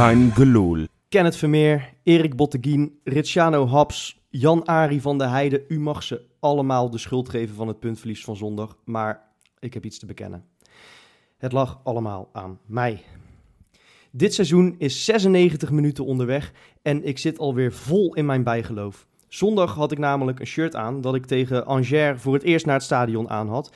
Kein gelul. Kenneth Vermeer, Erik Botteguin, Ricciano Haps, Jan-Ari van der Heijden. U mag ze allemaal de schuld geven van het puntverlies van zondag. Maar ik heb iets te bekennen. Het lag allemaal aan mij. Dit seizoen is 96 minuten onderweg en ik zit alweer vol in mijn bijgeloof. Zondag had ik namelijk een shirt aan dat ik tegen Angers voor het eerst naar het stadion aan had.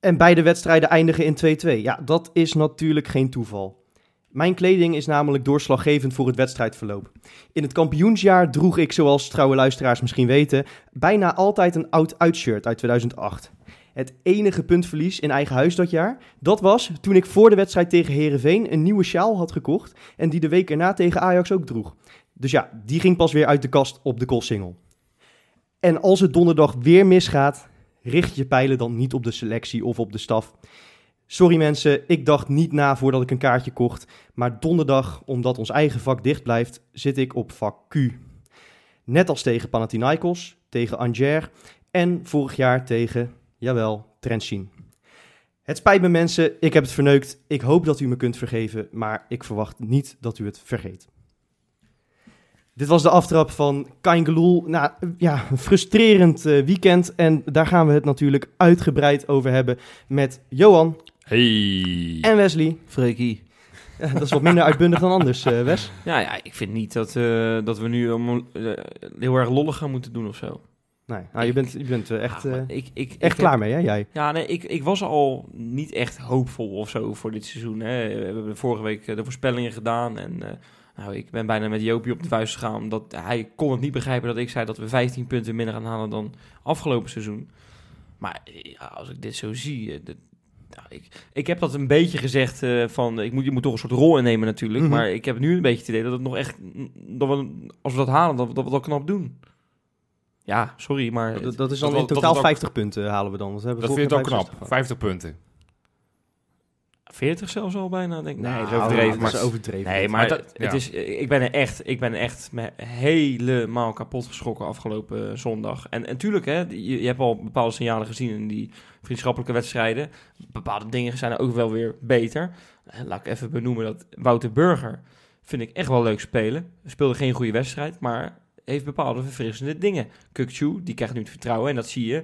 En beide wedstrijden eindigen in 2-2. Ja, dat is natuurlijk geen toeval. Mijn kleding is namelijk doorslaggevend voor het wedstrijdverloop. In het kampioensjaar droeg ik, zoals trouwe luisteraars misschien weten, bijna altijd een oud-uitshirt uit 2008. Het enige puntverlies in eigen huis dat jaar, dat was toen ik voor de wedstrijd tegen Herenveen een nieuwe sjaal had gekocht en die de week erna tegen Ajax ook droeg. Dus ja, die ging pas weer uit de kast op de Koolsingel. En als het donderdag weer misgaat, richt je pijlen dan niet op de selectie of op de staf. Sorry mensen, ik dacht niet na voordat ik een kaartje kocht. Maar donderdag, omdat ons eigen vak dicht blijft, zit ik op vak Q. Net als tegen Panathinaikos, tegen Angers en vorig jaar tegen, jawel, Trentin. Het spijt me mensen, ik heb het verneukt. Ik hoop dat u me kunt vergeven, maar ik verwacht niet dat u het vergeet. Dit was de aftrap van Kaingeloel. Nou ja, een frustrerend uh, weekend. En daar gaan we het natuurlijk uitgebreid over hebben met Johan. Hey. En Wesley. Freekie. Ja, dat is wat minder uitbundig dan anders, uh, Wes. Ja, ja, ik vind niet dat, uh, dat we nu um, heel erg lollig gaan moeten doen of zo. Nee, nou, je bent, je bent echt, ja, ik, ik, echt ik klaar heb, mee, hè, jij? Ja, nee, ik, ik was al niet echt hoopvol of zo voor dit seizoen. Hè. We hebben vorige week de voorspellingen gedaan en... Nou, ik ben bijna met Jopie op de vuist gegaan. Omdat hij kon het niet begrijpen dat ik zei dat we 15 punten minder gaan halen dan afgelopen seizoen. Maar ja, als ik dit zo zie. Nou, ik, ik heb dat een beetje gezegd uh, van. Ik moet, je moet toch een soort rol innemen natuurlijk. Mm -hmm. Maar ik heb nu een beetje het idee dat het nog echt. Dat we, als we dat halen, dat, dat we dat knap doen. Ja, sorry, maar. Dat, dat is dan dat, in totaal dat 50 ook, punten halen we dan. Dat, hebben we dat vind ik ook knap. 50 punten. 40 zelfs al bijna, denk ik. Nee, nou, dat is overdreven. Maar, is overdreven. Nee, maar dat, ja. het is, ik ben er echt, ik ben echt me helemaal kapot geschrokken afgelopen uh, zondag. En natuurlijk, hè, je, je, hebt al bepaalde signalen gezien in die vriendschappelijke wedstrijden. Bepaalde dingen zijn er ook wel weer beter. En laat ik even benoemen dat Wouter Burger vind ik echt wel leuk spelen. Speelde geen goede wedstrijd, maar heeft bepaalde verfrissende dingen. Kukchu, die krijgt nu het vertrouwen en dat zie je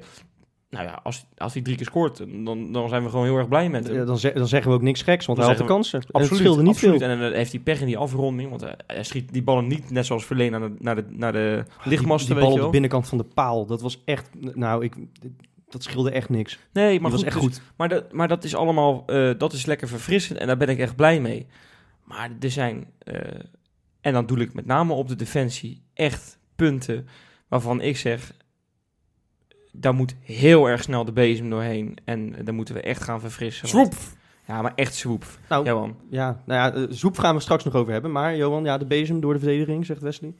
nou ja, als, als hij drie keer scoort, dan, dan zijn we gewoon heel erg blij met hem. Ja, dan, dan zeggen we ook niks geks, want dan hij had de kansen. Absoluut, het scheelde niet absoluut. veel. En dan heeft hij pech in die afronding, want hij, hij schiet die ballen niet net zoals Verleen naar de, naar de, naar de lichtmasten. Die, die bal op de binnenkant van de paal, dat was echt, nou, ik, dat scheelde echt niks. Nee, maar dat goed, was echt dus, goed. Maar, dat, maar dat is allemaal, uh, dat is lekker verfrissend en daar ben ik echt blij mee. Maar er zijn, uh, en dan doe ik met name op de defensie, echt punten waarvan ik zeg, daar moet heel erg snel de bezem doorheen. En daar moeten we echt gaan verfrissen. Swoep! Ja, maar echt swoep. Nou, Johan. Ja, nou ja, zoep gaan we straks nog over hebben. Maar Johan, ja, de bezem door de verdediging, zegt Wesley.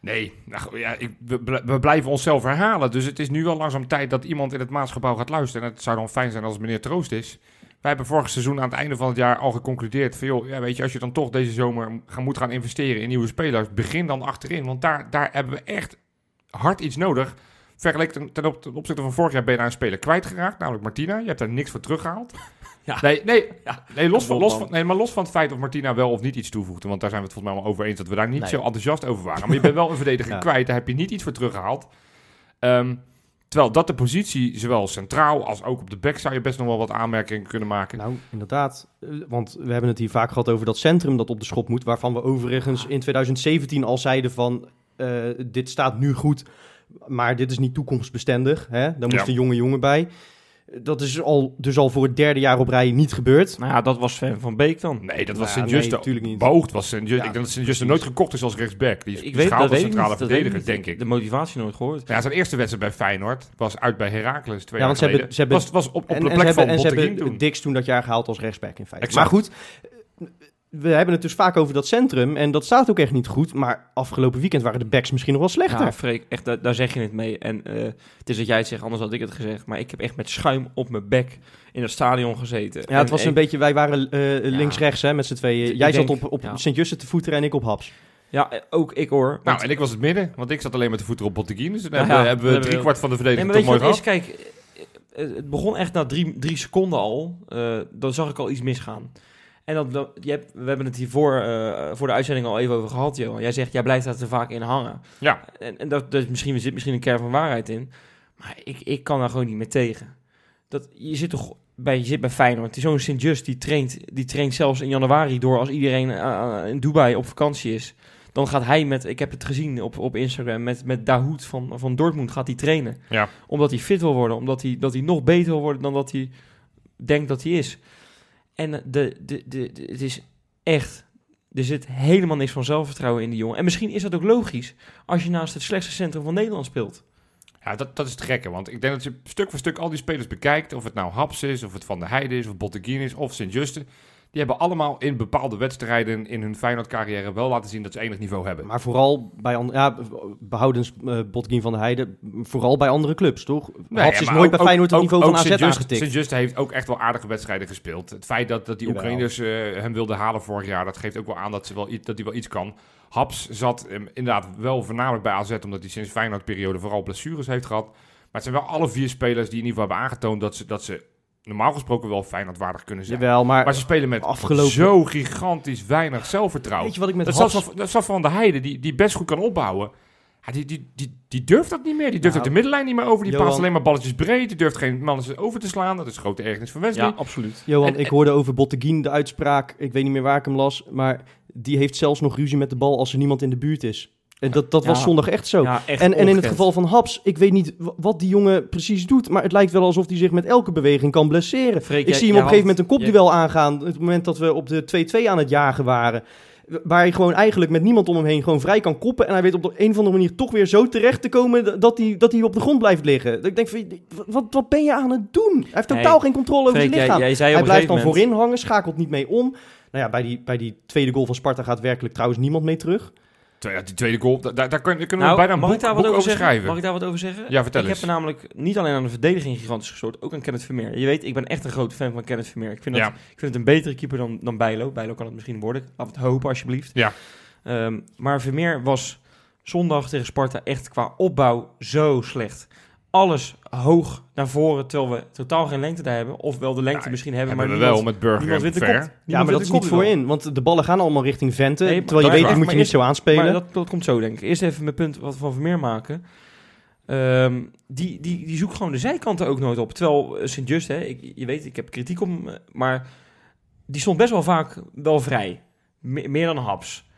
Nee, nou, ja, ik, we, we, blijven onszelf herhalen. Dus het is nu wel langzaam tijd dat iemand in het Maasgebouw gaat luisteren. En het zou dan fijn zijn als het meneer Troost is. Wij hebben vorig seizoen aan het einde van het jaar al geconcludeerd van... joh, ja, weet je, als je dan toch deze zomer gaan, moet gaan investeren in nieuwe spelers... begin dan achterin, want daar, daar hebben we echt hard iets nodig... Vergeleken ten, op, ten opzichte van vorig jaar ben je daar een speler kwijtgeraakt, namelijk Martina. Je hebt daar niks voor teruggehaald. Ja. Nee, nee, ja. nee, los van, los van, nee, maar los van het feit of Martina wel of niet iets toevoegde. Want daar zijn we het volgens mij wel over eens dat we daar niet Nee. zo enthousiast over waren. Maar je bent wel een verdediger Ja. kwijt, daar heb je niet iets voor teruggehaald. Ehm, terwijl dat de positie, zowel centraal als ook op de back, zou je best nog wel wat aanmerkingen kunnen maken. Nou, inderdaad. Eh, Want we hebben het hier vaak gehad over dat centrum dat op de schop moet. Waarvan we overigens in 2017 al zeiden van... eh, dit staat nu goed, maar dit is niet toekomstbestendig. Hè? Daar moest Ja. een jonge jongen bij. Dat is al, dus al voor het derde jaar op rij niet gebeurd. Nou ja, dat was Sven van Beek dan. Nee, dat was Ja, nee, natuurlijk niet. Beoogd was Sint-Juste. Ja, ik denk dat Sint-Juste nooit gekocht is als rechtsback. Die is Ik weet dat als centrale niet, verdediger, niet. denk ik. De motivatie nooit gehoord. Ja, zijn eerste wedstrijd bij Feyenoord was uit bij Heracles twee Ja, jaar want ze hebben- ze hebben- was, was op, op en, de en plek ze van en ze hebben toen. Dix toen dat jaar gehaald als rechtsback in feite. Exact. Maar goed, we hebben het dus vaak over dat centrum. En dat staat ook echt niet goed. Maar afgelopen weekend waren de backs misschien nog wel slechter. Ja, Freek, echt, daar, daar zeg je het mee. En eh, het is dat jij het zegt, anders had ik het gezegd. Maar ik heb echt met schuim op mijn bek in het stadion gezeten. Ja, het En was een ik- beetje, wij waren eh, links-rechts hè, met z'n tweeën. Ik Jij zat denk- op, op ja. Sint-Juste te voeteren en ik op Haps. Ja, ook ik hoor. Nou, Want- en ik was het midden, want ik zat alleen met de voeten op Botteguin. Dus dan Ja, hebben, ja, we- hebben we drie we- kwart van de Nee, verdediging maar toch mooi gehad. Kijk, eh, het begon echt na drie, drie seconden al. eh dan zag ik al iets misgaan. En dat, dat, je hebt, we hebben het hier voor, eh, voor de uitzending al even over gehad, Johan. Jij zegt, jij blijft daar te vaak in hangen. Ja. En, en dat, dat misschien, zit misschien een kern van waarheid in. Maar ik, ik kan daar gewoon niet meer tegen. Dat, je zit toch bij, je zit bij Feyenoord. Zo'n Sint-Just, die traint, die traint zelfs in januari door als iedereen eh, in Dubai op vakantie is. Dan gaat hij met, ik heb het gezien op, op Instagram, met, met Dahoud van, van Dortmund gaat hij trainen. Ja. Omdat hij fit wil worden, omdat hij, dat hij nog beter wil worden dan dat hij denkt dat hij is. En de, de, de, het is echt, er zit helemaal niks van zelfvertrouwen in die jongen. En misschien is dat ook logisch als je naast het slechtste centrum van Nederland speelt. Ja, dat, dat is het gekke. Want ik denk dat je stuk voor stuk al die spelers bekijkt. Of het nou Haps is, of het Van der Heijden is, of Botteguin is, of Sint-Juste. Die hebben allemaal in bepaalde wedstrijden in hun Feyenoord-carrière wel laten zien dat ze enig niveau hebben. Maar vooral bij ja, behoudens uh, Botkin van der Heijden, vooral bij andere clubs, toch? Nee, Haps ja, is nooit ook- bij Feyenoord het ook- niveau ook van AZ Sint-Just- aangetikt. Sint-Juste heeft ook echt wel aardige wedstrijden gespeeld. Het feit dat, dat die Jawel. Oekraïners eh, hem wilden halen vorig jaar, dat geeft ook wel aan dat, ze wel, dat hij wel iets kan. Haps zat eh, inderdaad wel voornamelijk bij AZ, omdat hij sinds Feyenoord-periode vooral blessures heeft gehad. Maar het zijn wel alle vier spelers die in ieder geval hebben aangetoond dat ze, dat ze normaal gesproken wel Feyenoord-waardig kunnen zijn. Jawel, maar, Maar ze spelen met afgelopen- zo gigantisch weinig zelfvertrouwen. weet je wat ik met Dat van, dat van de Heide, die, die best goed kan opbouwen. Ja, die, die, die, die durft dat niet meer. Die durft Nou, ook de middenlijn niet meer over. Die Johan- paast alleen maar balletjes breed. Die durft geen mannen over te slaan. Dat is grote ergernis van Wesley. Ja, absoluut. Johan, En- ik hoorde over Botteguin de uitspraak, ik weet niet meer waar ik hem las, maar die heeft zelfs nog ruzie met de bal als er niemand in de buurt is. En dat, dat was zondag echt zo. Ja, echt En, en in het geval van Haps, ik weet niet wat die jongen precies doet, maar het lijkt wel alsof hij zich met elke beweging kan blesseren. Freek, ik jij- zie hem op een gegeven moment een kopduel aangaan, op het moment dat we op de 2-2 aan het jagen waren. Waar hij gewoon eigenlijk met niemand om hem heen gewoon vrij kan koppen. En hij weet op de een of andere manier toch weer zo terecht te komen dat hij, dat hij op de grond blijft liggen. Dat Ik denk van, wat, wat ben je aan het doen? Hij heeft totaal geen controle over zijn lichaam. jij Hij blijft dan moment- voorin hangen, schakelt niet mee om. Nou ja, bij die, bij die tweede goal van Sparta gaat werkelijk trouwens niemand mee terug. Die tweede goal, da- daar, daar kun- daar kunnen Nou, we bijna een mag boek, ik daar boek wat over schrijven. Mag ik daar wat over zeggen? Ja, vertel ik eens. heb er namelijk niet alleen aan de verdediging gigantisch gestoord, ook aan Kenneth Vermeer. Je weet, ik ben echt een grote fan van Kenneth Vermeer. Ik vind, dat, Ja. ik vind het een betere keeper dan, dan Bijlo. Bijlo kan het misschien worden. We het hopen, alsjeblieft. Ja. Ehm, maar Vermeer was zondag tegen Sparta echt qua opbouw zo slecht. Alles hoog naar voren, terwijl we totaal geen lengte daar hebben. Ofwel de lengte Ja, misschien hebben, Hebben maar we wel met Burger niemand en wint de Ver. kop. Ja, maar dat is niet voorin, want de ballen gaan allemaal richting Vente. Nee, terwijl je dat weet, dit moet je niet zo aanspelen. Maar dat, dat komt zo, denk ik. Eerst even mijn punt wat van Vermeer maken. Ehm, die, die, die zoekt gewoon de zijkanten ook nooit op. Terwijl eh, Sint-Just, je weet, ik heb kritiek op hem, eh, maar die stond best wel vaak wel vrij. Me- meer dan Haps.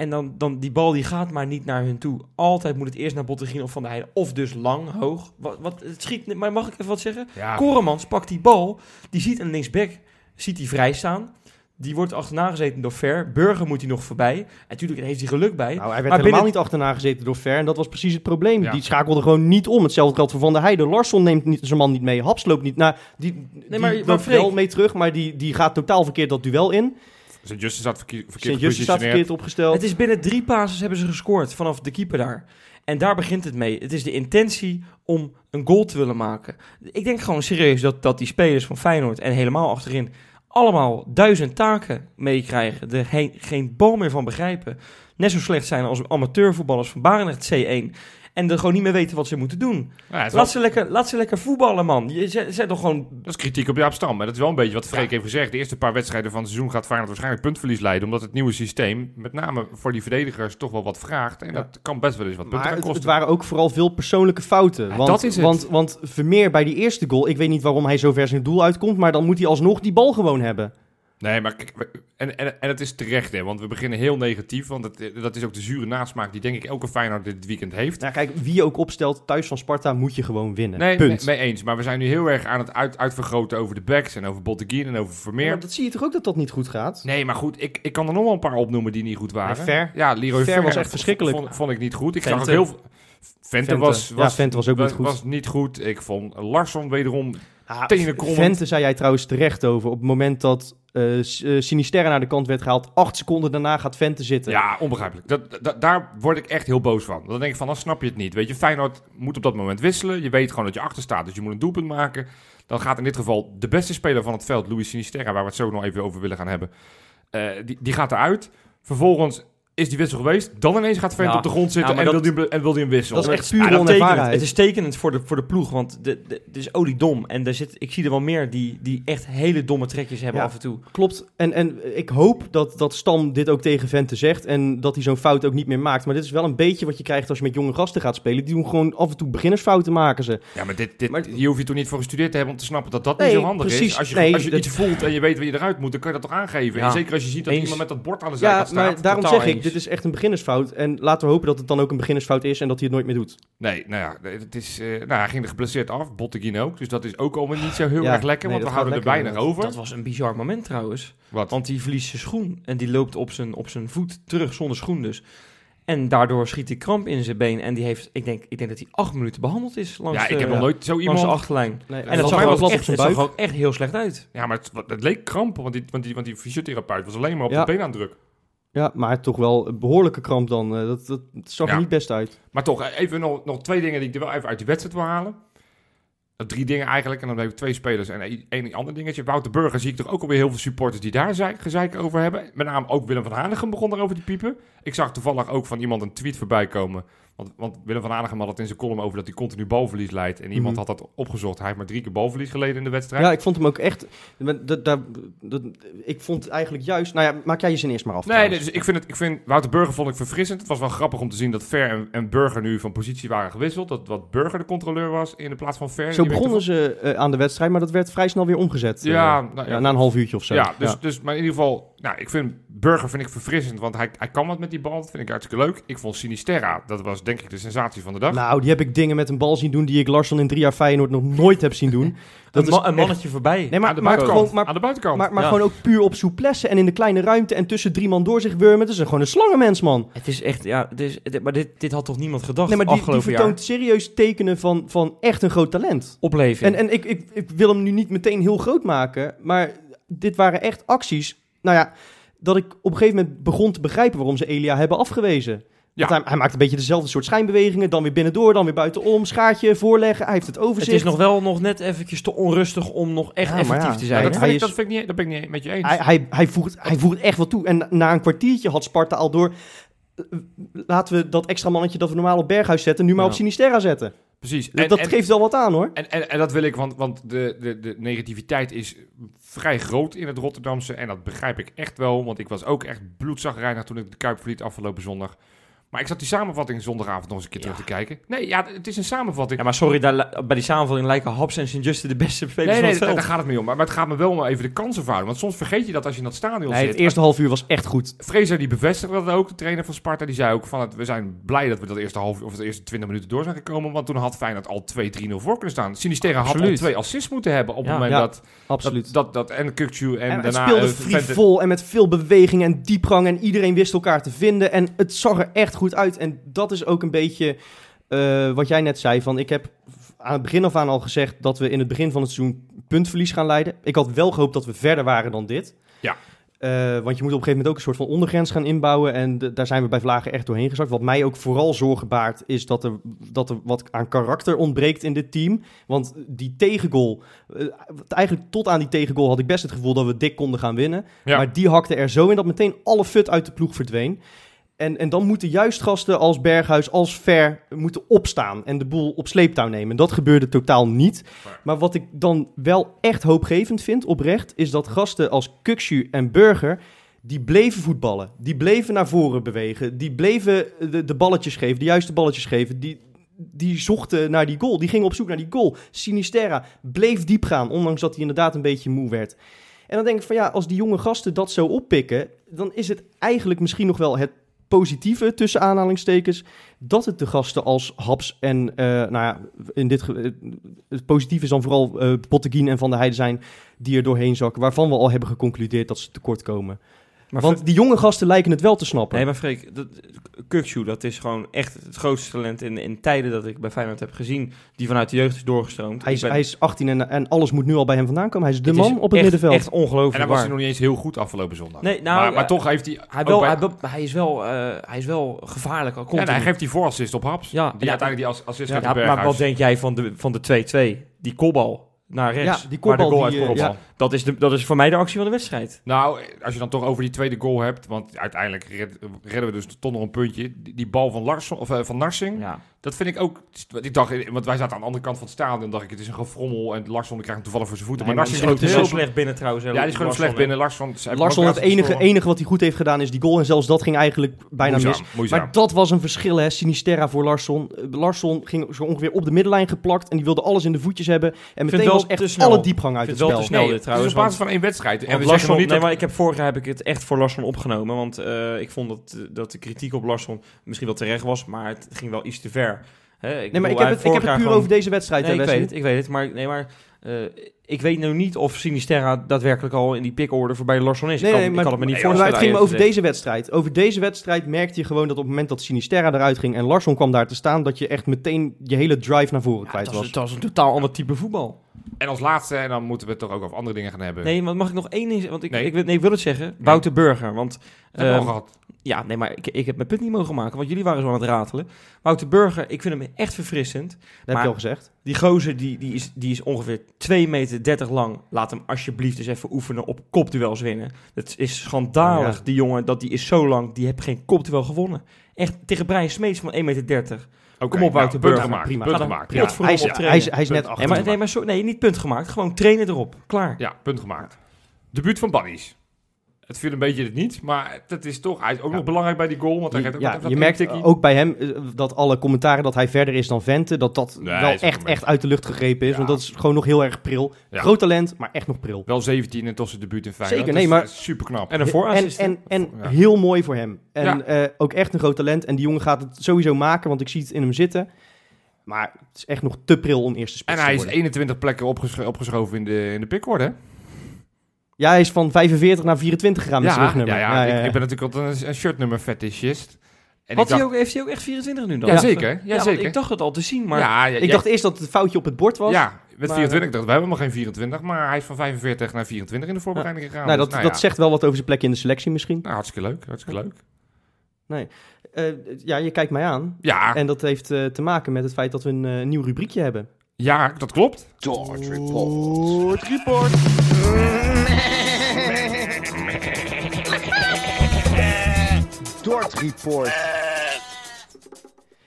En dan, dan die bal die gaat maar niet naar hun toe. Altijd moet het eerst naar Bottegien of Van der Heijden. Of dus lang, hoog. Wat, wat, het schiet, maar mag ik even wat zeggen? Ja, Koremans pakt die bal, die ziet een linksback, ziet hij vrij staan. Die wordt achterna gezeten door Ver. Burger moet hij nog voorbij. En natuurlijk heeft hij geluk bij. Nou, hij werd Maar helemaal binnen- niet achterna gezeten door Ver. En dat was precies het probleem. Ja. Die schakelde gewoon niet om. Hetzelfde geldt voor Van der Heijden. Larsson neemt niet, zijn man niet mee. Haps loopt niet. Nou, die, die maar- maar loopt Freek- wel mee terug. Maar die, die gaat totaal verkeerd dat duel in. Sint-Juste staat verkeer- verkeerd Sint-Just staat gepositioneerd. verkeerd opgesteld. Het is binnen drie passes hebben ze gescoord vanaf de keeper daar. En daar begint het mee. Het is de intentie om een goal te willen maken. Ik denk gewoon serieus dat, dat die spelers van Feyenoord en helemaal achterin allemaal duizend taken meekrijgen. Er geen, geen bal meer van begrijpen. Net zo slecht zijn als amateurvoetballers van Barendrecht C1. En er gewoon niet meer weten wat ze moeten doen. Ja, het wel- Laat ze lekker, laat ze lekker voetballen, man. Je zet, zet toch gewoon... Dat is kritiek op Jaap Stam. Maar dat is wel een beetje wat Freek heeft gezegd. De eerste paar wedstrijden van het seizoen gaat Feyenoord waarschijnlijk puntverlies leiden. Omdat het nieuwe systeem, met name voor die verdedigers, toch wel wat vraagt. En Ja. dat kan best wel eens wat punten Maar gaan het, het kosten. waren ook vooral veel persoonlijke fouten. Ja, want, dat is het. Want, want Vermeer bij die eerste goal, ik weet niet waarom hij zo ver zijn doel uitkomt, maar dan moet hij alsnog die bal gewoon hebben. Nee, maar kijk, en, en, en het is terecht, hè, want we beginnen heel negatief. Want het, dat is ook de zure nasmaak die denk ik elke Feyenoord dit weekend heeft. Nou, kijk, wie je ook opstelt, thuis van Sparta moet je gewoon winnen. Nee, Punt. mee, mee eens. Maar we zijn nu heel erg aan het uit, uitvergroten over de backs en over Botteguin en over Vermeer. Maar dat zie je toch ook dat dat niet goed gaat? Nee, maar goed, ik, ik kan er nog wel een paar opnoemen die niet goed waren. Nee, Ver. Ja, Leroy Ver was echt verschrikkelijk. Vond, vond ik niet goed. Ik Vente. zag ook heel veel... Vente, Vente. Was, Ja, was, Vente was ook niet was, goed. was niet goed. Ik vond Larsson wederom... Tenenkrommend. Vente zei jij trouwens terecht over. Op het moment dat eh, Sinisterra naar de kant werd gehaald, acht seconden daarna gaat Vente zitten. Ja, onbegrijpelijk. Dat, dat- daar word ik echt heel boos van. Dan denk ik van, dan snap je het niet. Weet je, Feyenoord moet op dat moment wisselen. Je weet gewoon dat je achter staat, dus je moet een doelpunt maken. Dan gaat in dit geval de beste speler van het veld, Luis Sinisterra, waar we het zo nog even over willen gaan hebben, eh, die, die gaat eruit. Vervolgens is die wissel geweest. Dan ineens gaat Vent Ja. op de grond zitten Ja, en, dat- wil die, en wil die een wissel. Dat is echt Ja, tekent- onervarenheid. Het is tekenend voor de, voor de ploeg, want de, de, het is oliedom. En er zit, ik zie er wel meer die, die echt hele domme trekjes hebben Ja. af en toe. Klopt. En, en ik hoop dat, dat Stam dit ook tegen Vente zegt. En dat hij zo'n fout ook niet meer maakt. Maar dit is wel een beetje wat je krijgt als je met jonge gasten gaat spelen. Die doen gewoon af en toe beginnersfouten maken ze. Ja, maar, dit, dit, Maar- hier hoef je toch niet voor gestudeerd te hebben om te snappen dat dat Nee, niet zo handig precies. is. Als je, Nee, als je dat- iets voelt en je weet waar je eruit moet, dan kan je dat toch aangeven. Ja. En zeker als je ziet dat Eens. iemand met dat bord aan de zijkant Ja, staat. maar daarom zeg ik, eens. Dit is echt een beginnersfout. En laten we hopen dat het dan ook een beginnersfout is en dat hij het nooit meer doet. Nee, nou ja, het is, eh, nou, hij ging er geblesseerd af. Botteguin ook. Dus dat is ook alweer niet zo heel Ja, erg lekker, nee, want we houden er weinig over. Dat was een bizar moment trouwens. Wat? Want die verliest zijn schoen en die loopt op zijn, op zijn voet terug zonder schoen dus. En daardoor schiet hij kramp in zijn been. En die heeft, ik denk, ik denk dat hij acht minuten behandeld is langs, Ja, ik de, heb nog nooit zo langs iemand... de achterlijn. Nee, En dat zag, mij er was ook echt, op het zijn zag buik. er ook echt heel slecht uit. Ja, maar het, het leek krampen, want die, want die, want die fysiotherapeut was alleen maar op Ja. het been aan het drukken. Ja, maar toch wel een behoorlijke kramp dan. Eh, Dat, dat, zag er Ja. niet best uit. Maar toch, eh, even nog, nog twee dingen die ik er wel even uit die wedstrijd wil halen. Drie dingen eigenlijk, en dan heb ik twee spelers en één ander dingetje. Wouter Burger zie ik toch ook alweer heel veel supporters die daar zei- gezeik over hebben. Met name ook Willem van Hanegem begon erover te piepen. Ik zag toevallig ook van iemand een tweet voorbij komen. Want, want Willem van Hanegem had het in zijn column over dat hij continu balverlies leidt. En iemand Mhm. had dat opgezocht. Hij heeft maar drie keer balverlies geleden in de wedstrijd. Ja, ik vond hem ook echt... dat- dat- ik vond eigenlijk juist... Nou ja, maak jij je zin eerst maar af. Nee, dus ik vind, het, ik vind Wouter Burger vond ik verfrissend. Het was wel grappig om te zien dat Ver en, en Burger nu van positie waren gewisseld. Dat wat Burger de controleur was in de plaats van Ver. Zo begonnen ze eh, aan de wedstrijd, maar dat werd vrij snel weer omgezet. eh, Ja, nou ja. ja, na een half uurtje of zo. Ja, dus, dus maar in ieder geval, nou, ik vind Burger vind ik verfrissend, want hij, hij kan wat met die bal. Dat vind ik hartstikke leuk. Ik vond Sinisterra, dat was denk ik de sensatie van de dag. Nou, die heb ik dingen met een bal zien doen die ik Larsson in drie jaar Feyenoord nog nooit heb zien doen. Dat een, ma- een echt- mannetje voorbij. Nee, maar, aan, de maar, buitenkant, gewoon, maar, aan de buitenkant. maar, maar Ja. gewoon ook puur op souplesse en in de kleine ruimte en tussen drie man door zich wurmen. Het is een- gewoon een slangenmens, man. Het is echt, ja, het is, het- maar dit, dit had toch niemand gedacht Nee, maar die, die jaar? vertoont serieus tekenen van, van echt een groot talent. Opleving. En, en ik, ik, ik wil hem nu niet meteen heel groot maken, maar dit waren echt acties. Nou ja, dat ik op een gegeven moment begon te begrijpen waarom ze Elia hebben afgewezen. Ja. Hij, hij maakt een beetje dezelfde soort schijnbewegingen, dan weer binnendoor, dan weer buitenom, schaartje, voorleggen. Hij heeft het overzicht. het is nog wel nog net eventjes te onrustig om nog echt Ja, effectief ja. te Ja, zijn. dat, vind ik, is- dat, vind ik niet, dat ben ik niet met je eens. Hij, hij, hij, voegt, hij voegt echt wat toe. En na, een kwartiertje had Sparta al door. eh, Laten we dat extra mannetje dat we normaal op Berghuis zetten, nu maar Ja. op Sinisterra zetten. Precies. dat dat geeft wel wat aan hoor. En, en, en dat wil ik, want, want de, de, de negativiteit is vrij groot in het Rotterdamse. En dat begrijp ik echt wel, want ik was ook echt bloedzagrijnig toen ik de Kuip verliet afgelopen zondag. Maar ik zat die samenvatting zondagavond nog eens een keer Ja. terug te kijken. Nee, ja, het is een samenvatting. Ja, maar sorry, daar, bij die samenvatting lijken Haps en Sint-Juste de beste spelers nee, van nee, het daar, veld. daar gaat het niet om. Maar, maar het gaat me wel om even de kansen verhouden. Want soms vergeet je dat als je in dat stadion Nee, zit. het eerste half uur was echt goed. Fraser die bevestigde dat ook, de trainer van Sparta. Die zei ook van, het, we zijn blij dat we dat eerste half uur of de eerste 20 minuten door zijn gekomen. Want toen had Feyenoord al 2-3-0 voor kunnen staan. Sinisterra had al twee assists moeten hebben op Ja. het moment Ja, dat, Absoluut. dat, dat, dat en Kukcu en, en het daarna... speelde eh, Vente- frivol en met veel beweging en diepgang. En iedereen wist elkaar te vinden. En het zag er echt goed uit. En dat is ook een beetje eh, wat jij net zei. Van, ik heb aan het begin af aan al gezegd dat we in het begin van het seizoen puntverlies gaan leiden. Ik had wel gehoopt dat we verder waren dan dit. Ja. Eh, want je moet op een gegeven moment ook een soort van ondergrens gaan inbouwen. En de- daar zijn we bij Vlagen echt doorheen gezakt. Wat mij ook vooral zorgen baart, is dat er, dat er wat aan karakter ontbreekt in dit team. Want die tegengoal, eh, eigenlijk tot aan die tegengoal had ik best het gevoel dat we dik konden gaan winnen. Ja. Maar die hakte er zo in dat meteen alle fut uit de ploeg verdween. En, en dan moeten juist gasten als Berghuis, als Ver moeten opstaan en de boel op sleeptouw nemen. Dat gebeurde totaal niet. Maar wat ik dan wel echt hoopgevend vind, oprecht, is dat gasten als Kukshu en Burger, die bleven voetballen. Die bleven naar voren bewegen. Die bleven de, de balletjes geven, de juiste balletjes geven. Die, die zochten naar die goal. Die gingen op zoek naar die goal. Sinisterra bleef diep gaan, ondanks dat hij inderdaad een beetje moe werd. En dan denk ik van ja, als die jonge gasten dat zo oppikken, dan is het eigenlijk misschien nog wel het positieve, tussen aanhalingstekens, dat het de gasten als Haps en, eh, nou ja, in dit het positieve is dan vooral Botteguin en Van der Heijden zijn, die er doorheen zakken, waarvan we al hebben geconcludeerd dat ze tekort komen. Maar Want die jonge gasten lijken het wel te snappen. Nee, maar Freek, dat, dat is gewoon echt het grootste talent in, in tijden dat ik bij Feyenoord heb gezien, die vanuit de jeugd is doorgestroomd. hij, is, ben- hij is 18 en, en alles moet nu al bij hem vandaan komen. Hij is de het man is op het echt, middenveld. Echt En ongelooflijk dan was hij nog niet eens heel goed afgelopen zondag. Nee, nou, maar, maar toch heeft hij... Hij, wel, bij- hij, hij, is wel, eh, hij is wel gevaarlijk. Al ja, en hij geeft die voorassist op Haps. Ja, die ja, uiteindelijk die as- assist ja, Ja, maar wat denk jij van de, van de 2-2? Die kopbal. Naar rechts. Ja, die kopbal goal die, eh, ja. Dat, is de, dat is voor mij de actie van de wedstrijd. Nou, als je dan toch over die tweede goal hebt, want uiteindelijk red- redden we dus toch nog een puntje. Die, die bal van, Larsson, of, eh, van Narsing, Ja. Dat vind ik ook... Ik dacht, want wij zaten aan de andere kant van het stadion, dacht ik, het is een gefrommel en Larsson krijgt hem toevallig voor zijn voeten. Nee, maar die schoot Heel slecht binnen trouwens. Ja, die schoot hem Larsson, slecht binnen. Larsson, Larsson, het enige, enige wat hij goed heeft gedaan is die goal. En zelfs dat ging eigenlijk bijna Moeizaam, mis. moeizaam. Maar dat was een verschil, hè. Sinisterra voor Larsson. Eh, Larsson ging zo ongeveer op de middenlijn geplakt. En die wilde alles in de voetjes hebben. En meteen wel was echt alle diepgang uit het wel spel. te snel Nee, dit trouwens, Het is op basis van één wedstrijd. En we Larsson, niet nee, maar ik heb vorig jaar heb ik het echt voor Larsson opgenomen. Want eh, ik vond dat, dat de kritiek op Larsson misschien wel terecht was, maar het ging wel iets te ver. Ik Nee, bedoel, maar ik heb het, ik heb het puur gewoon- over deze wedstrijd. Nee, hè, ik weet het, ik weet het. Maar, nee, maar eh, ik weet nu niet of Sinisterra daadwerkelijk al in die pickorde voorbij Larsson is. Nee, ik, kan, nee, ik maar- kan het me niet nee, Maar voorstellen. het ging me over deze wedstrijd. Over deze wedstrijd merkte je gewoon dat op het moment dat Sinisterra eruit ging en Larsson kwam daar te staan, dat je echt meteen je hele drive naar voren. Ja, kwijt was, het was een totaal ander type voetbal. En als laatste, en dan moeten we het toch ook over andere dingen gaan hebben. Nee, maar mag ik nog één ding zeggen? Want ik, Nee. ik, wil, nee, ik wil het zeggen. Wouter Burger. Want Dat hebben we al gehad. Ja, nee, maar ik, ik heb mijn punt niet mogen maken, want jullie waren zo aan het ratelen. Wouter Burger, ik vind hem echt verfrissend. Dat heb je al gezegd. Die gozer, die, die, is, die is ongeveer 2 meter 30 lang. Laat hem alsjeblieft eens even oefenen op kopduels winnen. Het is schandalig, Ja. die jongen, dat die is zo lang, die heeft geen kopduel gewonnen. Echt, tegen Brian Smeets van 1 meter 30. Oké, kom op, Wouter punt Burger. gemaakt. Prima. Punt Ga gemaakt. Ja. Hij is, hij, is, hij is net achter. Nee, maar, nee, maar zo, nee, niet punt gemaakt. Gewoon trainen erop. Klaar. ja, punt gemaakt. Debuut van Bannies. Het viel een beetje het niet, maar het is toch, hij is ook Ja. nog belangrijk bij die goal, want hij ook ja, je merkt ook bij hem eh, dat alle commentaren dat hij verder is dan Vente, dat dat Nee, wel hij is echt, echt uit de lucht gegrepen is. Ja. Want dat is gewoon nog heel erg pril. Groot talent, maar echt nog pril. Wel 17 en tot zijn debuut in Feyenoord. Zeker, Dat nee, is, maar- eh, super knap. En een En, voorassist. en, en Ja. heel mooi voor hem. En eh, ook echt een groot talent. En die jongen gaat het sowieso maken, want ik zie het in hem zitten. Maar het is echt nog te pril om eerste En spits hij te is worden. 21 plekken opgescho- opgeschoven in de, in de pickorde, hè? Ja, hij is van 45 naar 24 gegaan met zijn ja, rugnummer. ja, ja, Ik, ik ben natuurlijk altijd een, shirtnummer fetishist. En Had ik dacht, hij ook, heeft hij ook echt 24 nu dan? Ja, zeker. Ja, zeker. Ik dacht het al te zien, maar... ja, ja, Ik dacht eerst dat het een foutje op het bord was. Ja, met Maar, 24. Ik dacht, we hebben nog geen 24, maar hij is van 45 naar 24 in de voorbereiding gegaan. nou, Dus, dat, nou dat ja. zegt wel wat over zijn plekje in de selectie misschien. Nou, hartstikke leuk, hartstikke leuk. Eh, ja, je kijkt mij aan. Ja, En dat heeft eh, te maken met het feit dat we een eh, nieuw rubriekje hebben. Ja, dat klopt. George Report. Dort Report.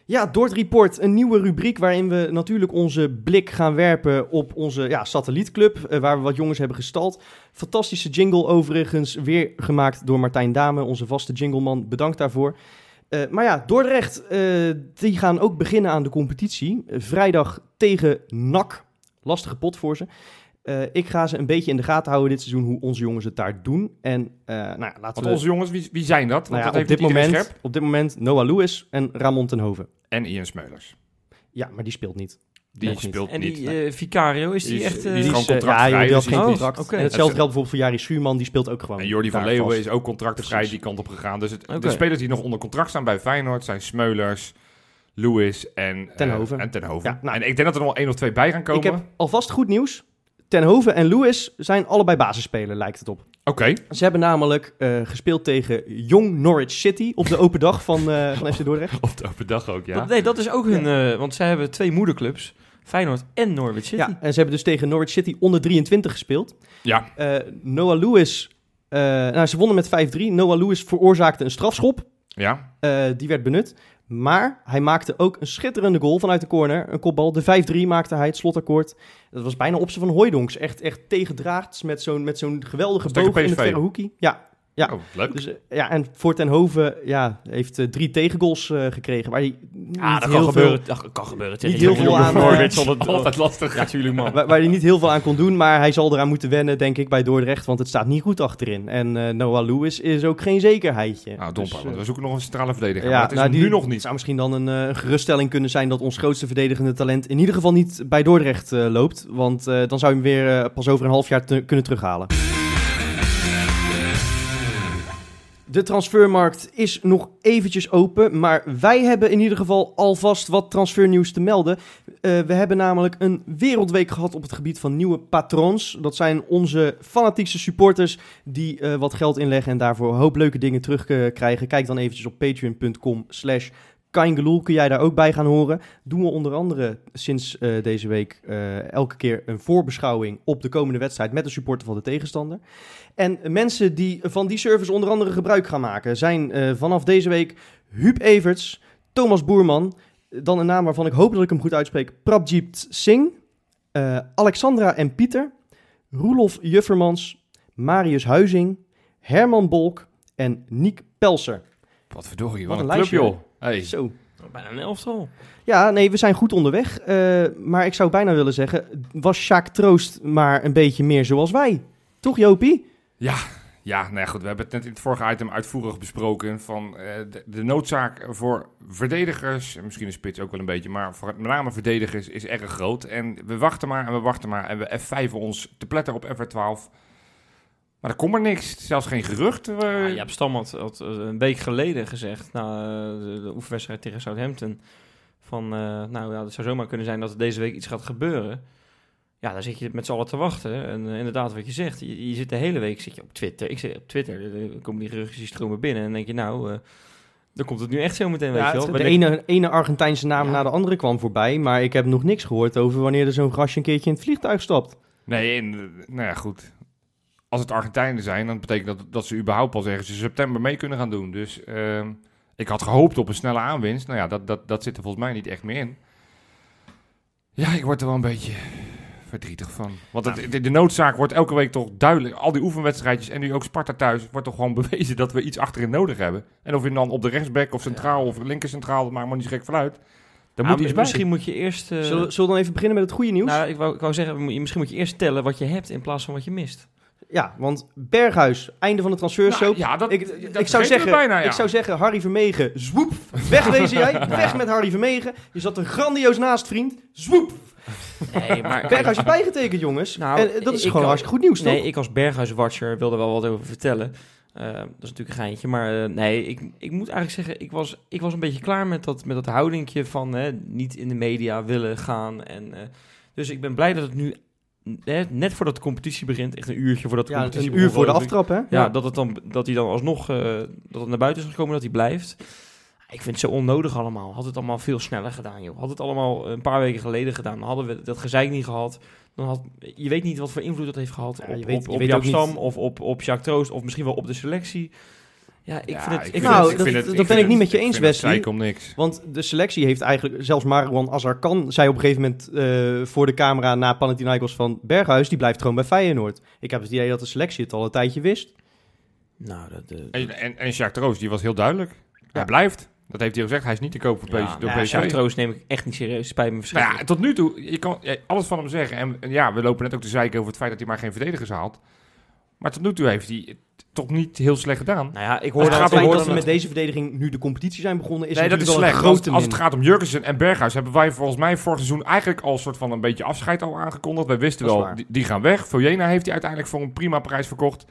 Ja, Dort Report, een nieuwe rubriek waarin we natuurlijk onze blik gaan werpen op onze ja, satellietclub, eh, waar we wat jongens hebben gestald. Fantastische jingle overigens, weer gemaakt door Martijn Dame, onze vaste jingleman. Bedankt daarvoor. Eh, maar ja, Dordrecht, eh, die gaan ook beginnen aan de competitie. Eh, vrijdag tegen NAC. Lastige pot voor ze. Ik ga ze een beetje in de gaten houden dit seizoen, hoe onze jongens het daar doen. En nou ja, laten Want we... onze jongens, wie, wie zijn dat? Want nou ja, dat op, heeft dit moment, scherp. op dit moment Noah Lewis en Ramon Tenhoven. En Ian Smeulers. Ja, maar die speelt niet. Die Nog niet. speelt En niet. die eh, Vicario, is die, Die echt... die eh, is gewoon is, eh, contractvrij, ja, joh, die dus geen die- contract. Oh. En Het hetzelfde geldt bijvoorbeeld voor Jari Schuurman, die speelt ook gewoon. En Jordi van Leeuwen is ook contractvrij Precies. die kant op gegaan. Dus het, de spelers die nog onder contract staan bij Feyenoord zijn Smeulers, Lewis en eh, Tenhoven. en Tenhoven. Ja, nou. en ik denk dat er nog één of twee bij gaan komen. Ik heb alvast goed nieuws. Tenhoven en Lewis zijn allebei basisspeler, lijkt het op. Oké, Ze hebben namelijk eh, gespeeld tegen Jong Norwich City op de open dag van, eh van FC Dordrecht. op de open dag ook, ja. dat, nee, dat is ook hun... eh, want zij hebben twee moederclubs. Feyenoord en Norwich City. Ja, en ze hebben dus tegen Norwich City onder 23 gespeeld. Ja, Eh, Noah Lewis, eh, nou, ze wonnen met 5-3. Noah Lewis veroorzaakte een strafschop. ja. Eh, die werd benut. Maar hij maakte ook een schitterende goal vanuit de corner. Een kopbal. De 5-3 maakte hij, het slotakkoord. Dat was bijna op ze van Hooijdonks. Echt, echt tegendraads met zo'n, met zo'n geweldige boog in de verre hoekie. Ja, Ja. Oh, leuk. dus, eh, ja, en voor Ten Hoven ja, heeft eh, drie tegengoals eh, gekregen. Waar hij niet Ah, dat heel kan veel, gebeuren. Dat kan gebeuren. Niet heel veel aan, Norwich Altijd lastig. Ja, man. Waar, waar hij niet heel veel aan kon doen, maar hij zal eraan moeten wennen, denk ik, bij Dordrecht. Want het staat niet goed achterin. En eh, Noah Lewis is ook geen zekerheidje. Nou, Dus, domper, eh, want we zoeken nog een centrale verdediger. ja, maar het is nou, die- nu nog Het niet. zou misschien dan een, geruststelling kunnen zijn dat ons grootste verdedigende talent in ieder geval niet bij Dordrecht eh, loopt. Want eh, dan zou je hem weer pas over een half jaar te- kunnen terughalen. De transfermarkt is nog eventjes open, maar wij hebben in ieder geval alvast wat transfernieuws te melden. Eh, we hebben namelijk een wereldweek gehad op het gebied van nieuwe patrons. Dat zijn onze fanatiekste supporters die eh, wat geld inleggen en daarvoor hoop leuke dingen terugkrijgen. Kijk dan eventjes op patreon.com slash Kain Geloel kun jij daar ook bij gaan horen. Doen we onder andere sinds eh, deze week eh, elke keer een voorbeschouwing op de komende wedstrijd met de supporter van de tegenstander. En mensen die van die service onder andere gebruik gaan maken zijn eh, vanaf deze week Huub Everts, Thomas Boerman, dan een naam waarvan ik hoop dat ik hem goed uitspreek, Prabjeet Singh, Alexandra en Pieter, Roelof Juffermans, Marius Huizing, Herman Bolk en Niek Pelser. Wat verdorie, Wat wat, een een club, joh. Hey. Zo. Bijna een elftal. Ja, nee, we zijn goed onderweg. eh, maar ik zou bijna willen zeggen, was Sjaak Troost maar een beetje meer zoals wij? Toch, Jopie? Ja, nee, goed. We hebben het net in het vorige item uitvoerig besproken. Van eh, de, de noodzaak voor verdedigers, en misschien een spits ook wel een beetje, maar voor met name verdedigers is erg groot. En we wachten maar en we wachten maar. En we F5 ons te pletten op FR12. Maar er komt er niks. Zelfs geen gerucht. eh. Ja, Jaap Stam had, had, eh, een week geleden gezegd, na eh, de, de oefenwedstrijd tegen Southampton, van, eh, nou ja, het zou zomaar kunnen zijn dat er deze week iets gaat gebeuren. Ja, daar zit je met z'n allen te wachten. En inderdaad, wat je zegt, je, je zit de hele week zit je op Twitter. Ik zit op Twitter, er komen die geruchtjes die stromen binnen. En dan denk je, nou, eh dan komt het nu echt zo meteen, weet Ja, je wel. de ik- ene, ene Argentijnse naam Ja. na de andere kwam voorbij. Maar ik heb nog niks gehoord over wanneer er zo'n gastje een keertje in het vliegtuig stapt. Nee, nou ja, goed. Als het Argentijnen zijn, dan betekent dat dat ze überhaupt pas ergens in september mee kunnen gaan doen. Dus ehm, ik had gehoopt op een snelle aanwinst. Nou ja, dat, dat, dat zit er volgens mij niet echt meer in. Ja, ik word er wel een beetje verdrietig van. Want het, de, de noodzaak wordt elke week toch duidelijk. Al die oefenwedstrijdjes en nu ook Sparta thuis wordt toch gewoon bewezen dat we iets achterin nodig hebben. En of je dan op de rechtsback of centraal of linker centraal, dat maakt me niet zo gek vanuit. Daar Nou, moet iets bij. Misschien moet je eerst... eh, Zullen, zullen we dan even beginnen met het goede nieuws? nou, ik wou, ik wou zeggen, misschien moet je eerst tellen wat je hebt in plaats van wat je mist. Ja, want Berghuis, einde van de transfersoap. Nou, ja, dat, ik, dat ik, zou zeggen, bijna, ja. ik zou zeggen, Harry Vermegen, zwoep, wegwezen jij. Weg met Harry Vermegen. Je zat er grandioos naast, vriend. Zwoep. Nee, maar... Berghuis is bijgetekend, jongens. Nou, en eh, dat is gewoon kan- hartstikke goed nieuws, toch? Nee, ik als Berghuis-watcher wilde wel wat over vertellen. Eh, dat is natuurlijk een geintje. Maar eh, nee, ik, ik moet eigenlijk zeggen, ik was, ik was een beetje klaar met dat, met dat houdingje van hè, niet in de media willen gaan. En, eh, dus ik ben blij dat het nu, net voordat de competitie begint, echt een uurtje voordat de ja, competitie een uur voor de aftrap, hè? Ja, dat, het dan, dat hij dan alsnog eh, dat het naar buiten is gekomen, dat hij blijft. Ik vind het zo onnodig allemaal. Had het allemaal veel sneller gedaan, joh. Had het allemaal een paar weken geleden gedaan. Dan hadden we dat gezeik niet gehad. Dan had, je weet niet wat voor invloed dat heeft gehad Ja, op, je weet- op, je op niet- of op, op Jacques Troost of misschien wel op de selectie. Ja, ik Ja, vind het... ik vind Nou, het- dat- vind het- dat ik ben ik niet het- met je eens, vind het Wesley. om niks. Want de selectie heeft eigenlijk, zelfs Marwan Azarkan zei op een gegeven moment eh, voor de camera na Panathinaikos van Berghuis, die blijft gewoon bij Feyenoord. Ik heb het idee dat de selectie het al een tijdje wist. nou, dat... eh, En, en, en Jacques Troost, die was heel duidelijk. Hij blijft. Dat heeft hij ook gezegd. Hij is niet te koop voor ja, PSV. door nou, PSV. Jacques Troost neem ik echt niet serieus. Spijt me Nou verschrikkelijk. ja, tot nu toe, je kan ja, alles van hem zeggen. En, en ja, we lopen net ook te zeiken over het feit dat hij maar geen verdedigers haalt. Maar tot nu toe heeft hij het toch niet heel slecht gedaan. nou ja, ik Het hoor dat... met deze verdediging nu de competitie zijn begonnen, is nee, dat is slecht. Als, het gaat om Jurgensen en Berghuis, hebben wij volgens mij vorig seizoen eigenlijk al een soort van een beetje afscheid al aangekondigd. Wij wisten wel, die, die gaan weg. Vojena heeft hij uiteindelijk voor een prima prijs verkocht.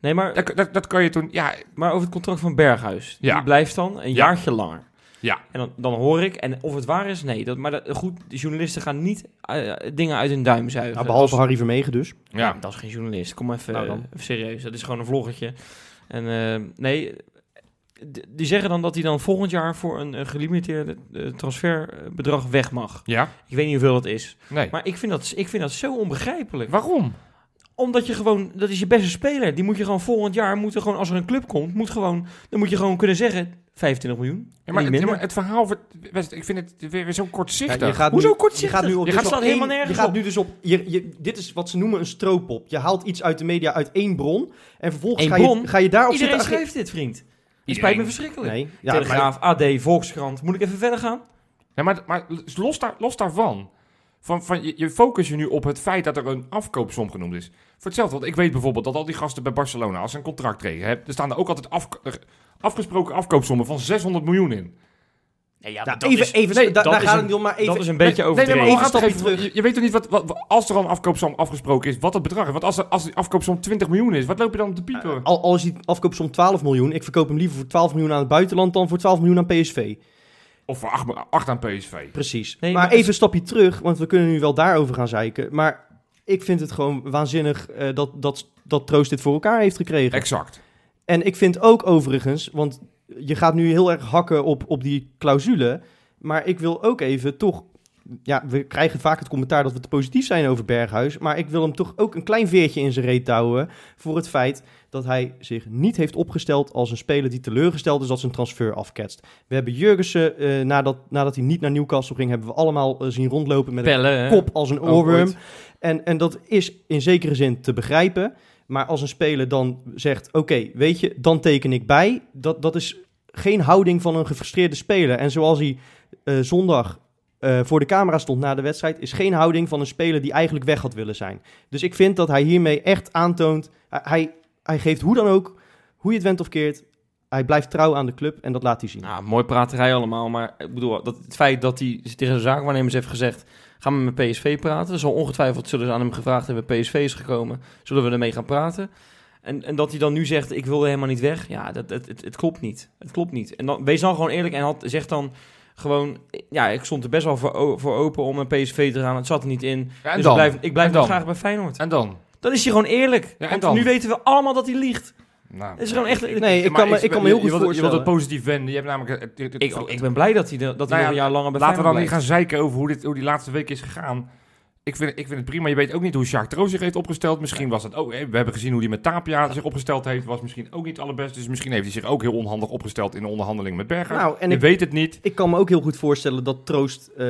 Nee, maar, Dat, dat, dat kan je toen, ja, maar over het contract van Berghuis. Ja. Die blijft dan een Ja. jaartje langer. Ja. En dan, dan hoor ik, en of het waar is, nee. Dat, maar dat, goed, de journalisten gaan niet eh, dingen uit hun duim zuigen. Nou, behalve Als- Harry Vermegen dus. ja. Dat is geen journalist. Kom even, Nou dan. even serieus. Dat is gewoon een vloggertje. En eh, nee, die zeggen dan dat hij dan volgend jaar voor een, een gelimiteerde eh, transferbedrag weg mag. ja, Ik weet niet hoeveel dat is. nee. Maar ik vind dat, ik vind dat zo onbegrijpelijk. Waarom? Omdat je gewoon, dat is je beste speler. Die moet je gewoon volgend jaar, moet er gewoon, als er een club komt, moet gewoon, dan moet je gewoon kunnen zeggen, 25 miljoen. Ja, maar, het, ja, maar het verhaal, ik vind het weer, weer zo Ja, kortzichtig. je gaat Hoezo nu, kortzichtig? Je gaat nu op, Je dus gaat op helemaal nergens Je gaat op. nu dus op. Je, je, dit is wat ze noemen een stroopop. Je haalt iets uit de media uit één bron. En vervolgens ga, je, bron? ga je daarop Iedereen zitten. schrijft dit, vriend. Het spijt me verschrikkelijk. Nee, ja, maar- Telegraaf, AD, Volkskrant. Moet ik even verder gaan? Nee, maar, maar los, daar, los daarvan. Van, van, je, je focus je nu op het feit dat er een afkoopsom genoemd is. Voor hetzelfde, want ik weet bijvoorbeeld dat al die gasten bij Barcelona, als ze een contract kregen, hè, er staan er ook altijd af, afgesproken afkoopsommen van 600 miljoen in. Nee, ja, even, even, nee, da- dat daar is gaat een- het niet om, maar even... dat is een beetje overdreven. nee, maar Even terug. Je, je weet toch niet wat, wat, wat- als er al een afkoopsom afgesproken is, wat het bedrag is. Want als, er, als die afkoopsom 20 miljoen is, wat loop je dan te piepen? Al, al is die afkoopsom 12 miljoen, ik verkoop hem liever voor 12 miljoen aan het buitenland dan voor 12 miljoen aan PSV. Of voor 8, aan PSV. Precies. Nee, maar maar even een stapje terug, want we kunnen nu wel daarover gaan zeiken. Maar ik vind het gewoon waanzinnig eh, dat, dat, dat Troost dit voor elkaar heeft gekregen. Exact. En ik vind ook overigens, want je gaat nu heel erg hakken op, op die clausule. Maar ik wil ook even toch. Ja, we krijgen vaak het commentaar dat we te positief zijn over Berghuis. Maar ik wil hem toch ook een klein veertje in zijn reet houden. Voor het feit dat hij zich niet heeft opgesteld als een speler die teleurgesteld is als zijn transfer afketst. We hebben Jurgensen, eh, nadat, nadat hij niet naar Newcastle ging, hebben we allemaal eh, zien rondlopen met Pellen, een kop als een oorworm. En, en dat is in zekere zin te begrijpen. Maar als een speler dan zegt: Oké, weet je, dan teken ik bij. Dat, dat is geen houding van een gefrustreerde speler. En zoals hij eh, zondag eh, voor de camera stond na de wedstrijd, is geen houding van een speler die eigenlijk weg had willen zijn. Dus ik vind dat hij hiermee echt aantoont. hij- hij, geeft hoe dan ook, hoe je het went of keert. Hij blijft trouw aan de club en dat laat hij zien. Nou, mooi praterij allemaal, maar ik bedoel, dat, het feit dat hij tegen de zaakwaarnemers heeft gezegd, gaan we met PSV praten. Zal ongetwijfeld zullen ze aan hem gevraagd hebben, PSV is gekomen, zullen we ermee gaan praten. En, en dat hij dan nu zegt, ik wilde helemaal niet weg, ja, dat, het, het, het klopt niet. Het klopt niet. En dan, wees dan gewoon eerlijk en had, zeg dan gewoon, ja, ik stond er best wel voor, open om een PSV te gaan, het zat er niet in. Ja, en dus dan? ik blijf, ik blijf dan? graag bij Feyenoord. En dan? Dan is hij gewoon eerlijk. Ja, en Want dan? nu weten we allemaal dat hij liegt. Nou, Het is gewoon echt... Nee, ik kan me, ik kan me heel je goed wilt, Je voorstellen. wilt het positief wenden. Je hebt namelijk... het- het- het- Ik, ik ben blij dat hij, dat hij Nou een jaar langer bij Laten we dan niet gaan zeiken over hoe, dit, hoe die laatste week is gegaan. Ik vind, ik vind het prima. Je weet ook niet hoe Jacques Troost zich heeft opgesteld. Misschien was dat ook... We hebben gezien hoe hij met Tapia zich opgesteld heeft. Was misschien ook niet het allerbeste. Dus misschien heeft hij zich ook heel onhandig opgesteld in de onderhandeling met Berghuis. Nou, en je ik- weet het niet. Ik kan me ook heel goed voorstellen dat Troost eh,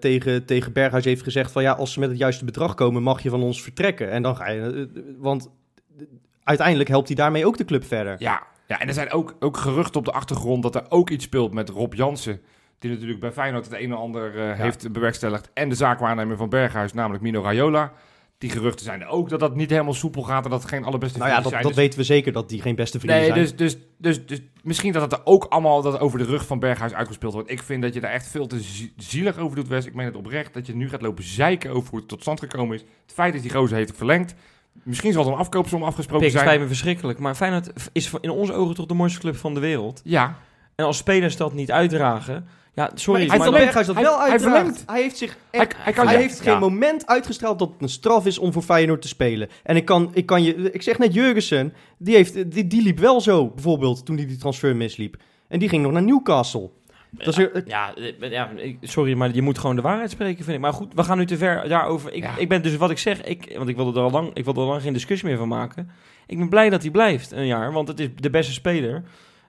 tegen, tegen Berghuis heeft gezegd van ja, als ze met het juiste bedrag komen, mag je van ons vertrekken. En dan ga je, eh, want eh, uiteindelijk helpt hij daarmee ook de club verder. Ja, ja en er zijn ook, ook geruchten op de achtergrond dat er ook iets speelt met Rob Jansen. Die natuurlijk bij Feyenoord het een en ander eh, heeft bewerkstelligd. En de zaakwaarnemer van Berghuis, namelijk Mino Raiola. Die geruchten zijn er ook dat dat niet helemaal soepel gaat en dat het geen allerbeste Nou ja, vrienden dat, zijn. dat Dus- weten we zeker dat die geen beste vrienden Nee, zijn. dus, dus, dus, dus misschien dat het er ook allemaal dat over de rug van Berghuis uitgespeeld wordt. Ik vind dat je daar echt veel te zie- zielig over doet, Wes. Ik meen het oprecht dat je nu gaat lopen zeiken over hoe het tot stand gekomen is. Het feit dat die gozer heeft verlengd. Misschien zal er een afkoopsom afgesproken Pik, het zijn. me verschrikkelijk. Maar Feyenoord is in onze ogen toch de mooiste club van de wereld. Ja, En als spelers dat niet uitdragen... Ja, sorry. maar ik hij maar dat verlengt- Berghuis dat hij- wel hij verlengt. Hij heeft zich hij, echt hij kan hij ja, heeft geen moment uitgestraald dat het een straf is om voor Feyenoord te spelen. En ik kan, ik kan je, ik zeg net Jurgensen, die, heeft, die, die liep wel zo, bijvoorbeeld, toen hij die transfer misliep. En die ging nog naar Newcastle. Dat is er- Ja, ja, sorry, maar je moet gewoon de waarheid spreken, vind ik. Maar goed, we gaan nu te ver daarover. Ik, Ja. ik ben dus wat ik zeg, ik, want ik wilde er al lang, ik wilde er al lang geen discussie meer van maken. Ik ben blij dat hij blijft een jaar, want het is de beste speler.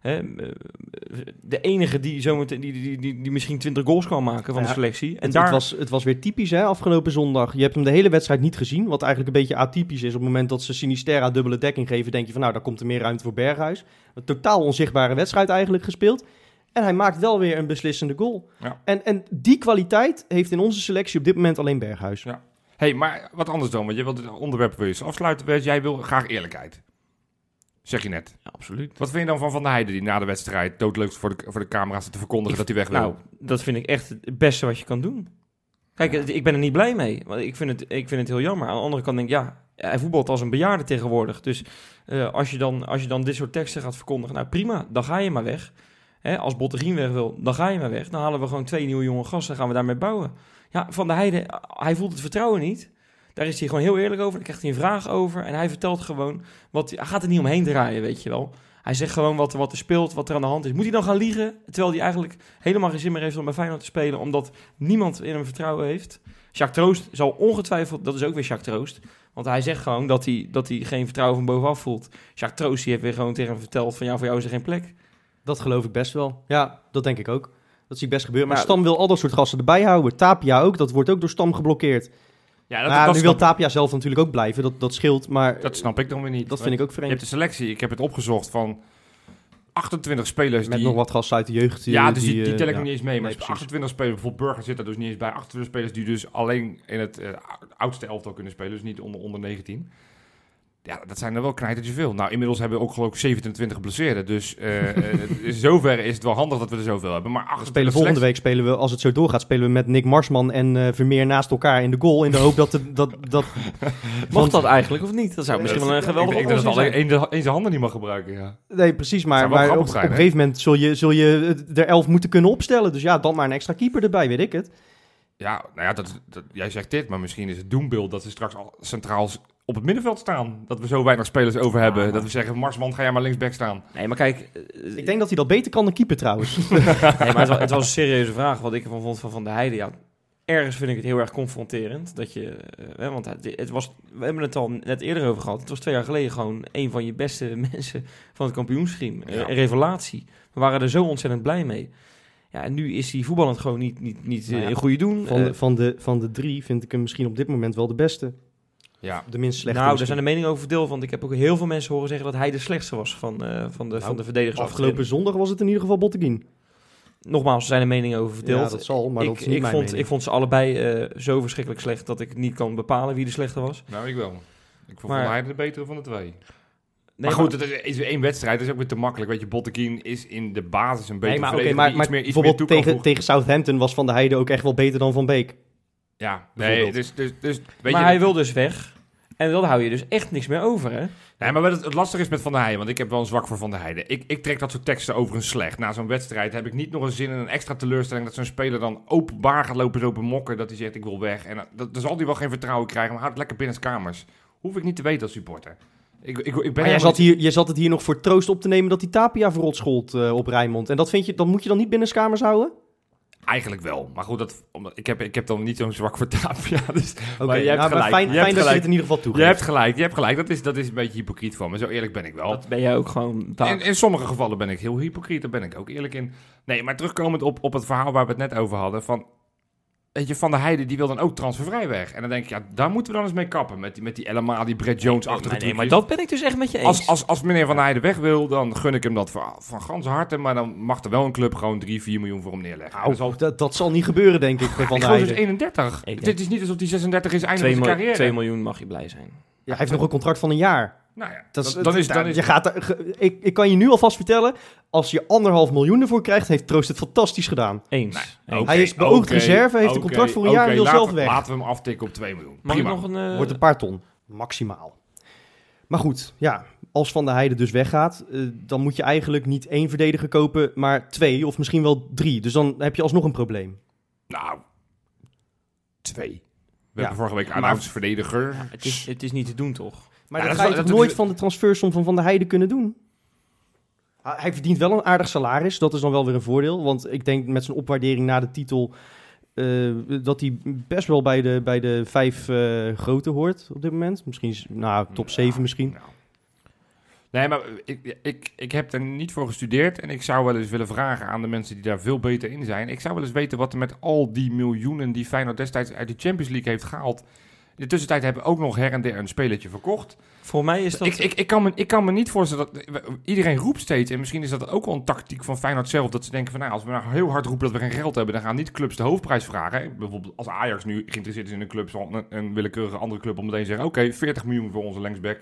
Hè, eh, de enige die, zometeen, die, die, die, die misschien 20 goals kan maken van Ja, de selectie. En En daar, het, was, het was weer typisch hè, afgelopen zondag. Je hebt hem de hele wedstrijd niet gezien. Wat eigenlijk een beetje atypisch is. Op het moment dat ze Sinisterra dubbele dekking geven, denk je van nou, daar komt er meer ruimte voor Berghuis. Een totaal onzichtbare wedstrijd eigenlijk gespeeld. En hij maakt wel weer een beslissende goal. Ja. En, en die kwaliteit heeft in onze selectie op dit moment alleen Berghuis. hey, maar wat anders dan, want je wilt het onderwerp wil je eens afsluiten. Jij wil graag eerlijkheid. Zeg je net. Ja, absoluut. Wat vind je dan van Van der Heijden, die na de wedstrijd doodleuk voor de, voor de camera's te verkondigen Ik- dat hij weg wil? Nou, dat vind ik echt het beste wat je kan doen. Kijk, ik ben er niet blij mee. Want ik vind, het, ik vind het heel jammer. Aan de andere kant denk ik, ja, hij voetbalt als een bejaarde tegenwoordig. Dus eh, als, je dan, als je dan dit soort teksten gaat verkondigen, nou prima, dan ga je maar weg. Hè, als Botterien weg wil, dan ga je maar weg. Dan halen we gewoon twee nieuwe jonge gasten en gaan we daarmee bouwen. Ja, Van der Heijden, hij voelt het vertrouwen niet. Daar is hij gewoon heel eerlijk over. Daar krijgt hij een vraag over. En hij vertelt gewoon, wat, hij gaat er niet omheen draaien, weet je wel. Hij zegt gewoon wat, er- wat er speelt, wat er aan de hand is. Moet hij dan gaan liegen, terwijl hij eigenlijk helemaal geen zin meer heeft om bij Feyenoord te spelen, omdat niemand in hem vertrouwen heeft? Jacques Troost zal ongetwijfeld, dat is ook weer Jacques Troost, want hij zegt gewoon dat hij, dat hij geen vertrouwen van bovenaf voelt. Jacques Troost die heeft weer gewoon tegen hem verteld van ja, voor jou is er geen plek. Dat geloof ik best wel. Ja, dat denk ik ook. Dat zie best gebeuren. Maar Maar- Stam wil al dat soort gasten erbij houden. Tapia ook, dat wordt ook door Stam geblokkeerd. Ja, Ja, nu wil Tapia zelf natuurlijk ook blijven, dat, dat scheelt. Maar dat snap ik dan weer niet. dat vind ik ook Je vreemd. hebt de selectie, ik heb het opgezocht, van 28 spelers Met die... nog wat gasten uit de jeugd. ja, dus die, die eh, tel ik ja. nog niet eens mee. Maar Nee, dus precies. 28 spelers, bijvoorbeeld Burger zit er dus niet eens bij. 28 spelers die dus alleen in het eh, oudste elftal kunnen spelen. Dus niet onder, onder 19. Ja, dat zijn er wel knijtertje veel. Nou, inmiddels hebben we ook geloof ik 27 geblesseerden. Dus eh eh, in zoverre is het wel handig dat we er zoveel hebben. Maar We 28 spelen volgende week spelen we, als het zo doorgaat, spelen we met Nick Marsman en eh, Vermeer naast elkaar in de goal. In de hoop dat... De, dat, dat Mag dat eigenlijk of niet? Dat zou misschien wel een Ik- geweldige Ik denk dat oplossing alleen zijn. één zijn handen niet mag gebruiken, ja. nee, precies. Maar, maar op, een gegeven moment zul je, zul je er elf moeten kunnen opstellen. Dus ja, dan maar een extra keeper erbij, weet ik het. Ja, nou ja, dat, dat, jij zegt dit, maar misschien is het doembeeld dat ze straks al centraal op het middenveld staan. Dat we zo weinig spelers over hebben. maar- Dat we zeggen, Marsman, ga jij maar linksback staan. Nee, maar kijk... eh, Ik denk dat hij dat beter kan dan keeper trouwens. Nee, maar het was, het was een serieuze vraag wat ik ervan vond van Van der Heijden. Ja, ergens vind ik het heel erg confronterend. Dat je, eh, hè, want het, het was, we hebben het al net eerder over gehad. Het was twee jaar geleden gewoon een van je beste mensen van het kampioenschap. Ja. Een revelatie. We waren er zo ontzettend blij mee. Ja, en nu is hij voetballend gewoon niet, niet, niet Nou ja, eh, in goede doen. Van, Eh, de, van, de, van de drie vind ik hem misschien op dit moment wel de beste. Ja, De minst slechte. nou, daar zijn de meningen over verdeeld. Want ik heb ook heel veel mensen horen zeggen dat hij de slechtste was van, eh, van, de, Nou, van de verdedigers. Afgelopen zondag was het in ieder geval Botteguin. Nogmaals, er zijn de meningen over verdeeld. Ja, dat zal, maar ik, dat is niet ik, mijn vond, mening. ik vond ze allebei eh, zo verschrikkelijk slecht dat ik niet kan bepalen wie de slechte was. nou ik wel. Ik vond Maar- Van Heijden de betere van de twee. Nee, maar goed, het is, één wedstrijd. Dat is ook weer te makkelijk. Weet je, Botteguin is in de basis een betere Nee, maar, iets meer, iets meer bijvoorbeeld tegen, tegen Southampton was Van der Heijden ook echt wel beter dan Van Beek. Ja, nee, dus, dus, dus weet maar je, hij wil dus weg. En dan hou je dus echt niks meer over, hè? Nee, maar wat het, het lastige is met Van der Heijden, want ik heb wel een zwak voor Van der Heijden. Ik, ik trek dat soort teksten overigens slecht. Na zo'n wedstrijd heb ik niet nog een zin in een extra teleurstelling dat zo'n speler dan openbaar gaat lopen, lopen mokken, dat hij zegt ik wil weg. En dat, dan zal hij wel geen vertrouwen krijgen, maar houd het lekker binnen kamers. Hoef ik niet te weten als supporter. Ik, ik, ik ben Maar jij zat, niet- hier, jij zat het hier nog voor troost op te nemen dat die Tapia verrot schold eh, op Rijnmond. En dat vind je, dan moet je dan niet binnenskamers houden? Eigenlijk wel. Maar goed, dat, omdat, ik, heb, ik heb dan niet zo'n zwak voor Tapia. Dus, Oké, maar je hebt nou, gelijk. fijn, je fijn hebt dat je gelijk. het in ieder geval Je toegeeft. hebt gelijk, je hebt gelijk. Dat is, dat is een beetje hypocriet van me. Zo eerlijk ben ik wel. Dat ben jij ook gewoon... In, in sommige gevallen ben ik heel hypocriet, daar ben ik ook eerlijk in. Nee, maar terugkomend op, op het verhaal waar we het net over hadden. Van, weet je, Van der Heijden die wil dan ook transfervrij weg. En dan denk ik, ja, daar moeten we dan eens mee kappen. Met, die- met die LMA, die Brett Jones-achtige nee, nee, maar dat ben ik dus echt met je eens. als, als, als meneer Van der Heijden weg wil, dan gun ik hem dat van, van ganse harte. Maar dan mag er wel een club gewoon 3, 4 miljoen voor hem neerleggen. En Nou, dan zal- dat, dat zal niet gebeuren, denk ik, bij Van der is Heijden. 31. Ik denk- Dit is niet alsof die 36 is, einde 2, van zijn carrière. 2 miljoen mag je blij zijn. Ja, hij heeft nog een contract van een jaar. Nou ja, Dat is, dan, dan is, dan is je gaat er, ik, ik kan je nu alvast vertellen, als je anderhalf miljoen ervoor krijgt, heeft Troost het fantastisch gedaan. Eens. Nee, Hij is beoogd reserve, heeft een oké, contract voor een jaar en wil laten zelf we- weg. Laten we hem aftikken op 2 miljoen. Mag Prima. nog een... eh, Wordt een paar ton, maximaal. Maar goed, ja, als Van der Heijden dus weggaat, eh, dan moet je eigenlijk niet één verdediger kopen, maar twee of misschien wel drie. Dus dan heb je alsnog een probleem. Nou, twee. We Ja. hebben vorige week Arnouds verdediger. het, is, het is niet te doen, toch? Maar Ja, dat dat ga je toch nooit van de transfersom van Van der Heijden kunnen doen? Hij verdient wel een aardig salaris, dat is dan wel weer een voordeel. Want ik denk met zijn opwaardering na de titel... eh, dat hij best wel bij de, bij de vijf eh grote hoort op dit moment. Misschien, is- nou, top Ja, 7 misschien. nou. Nee, maar ik, ik, ik heb er niet voor gestudeerd. En ik zou wel eens willen vragen aan de mensen die daar veel beter in zijn. Ik zou wel eens weten wat er met al die miljoenen die Feyenoord destijds uit de Champions League heeft gehaald. In de tussentijd hebben we ook nog her en der een spelertje verkocht. Voor mij is dat... Ik, ik, ik, kan me, ik kan me niet voorstellen dat... Iedereen roept steeds, en misschien is dat ook wel een tactiek van Feyenoord zelf... dat ze denken van, nou, als we nou heel hard roepen dat we geen geld hebben... dan gaan niet clubs de hoofdprijs vragen. Bijvoorbeeld als Ajax nu geïnteresseerd is in een club... zal een, een willekeurige andere club om meteen zeggen... oké, 40 miljoen voor onze linksback.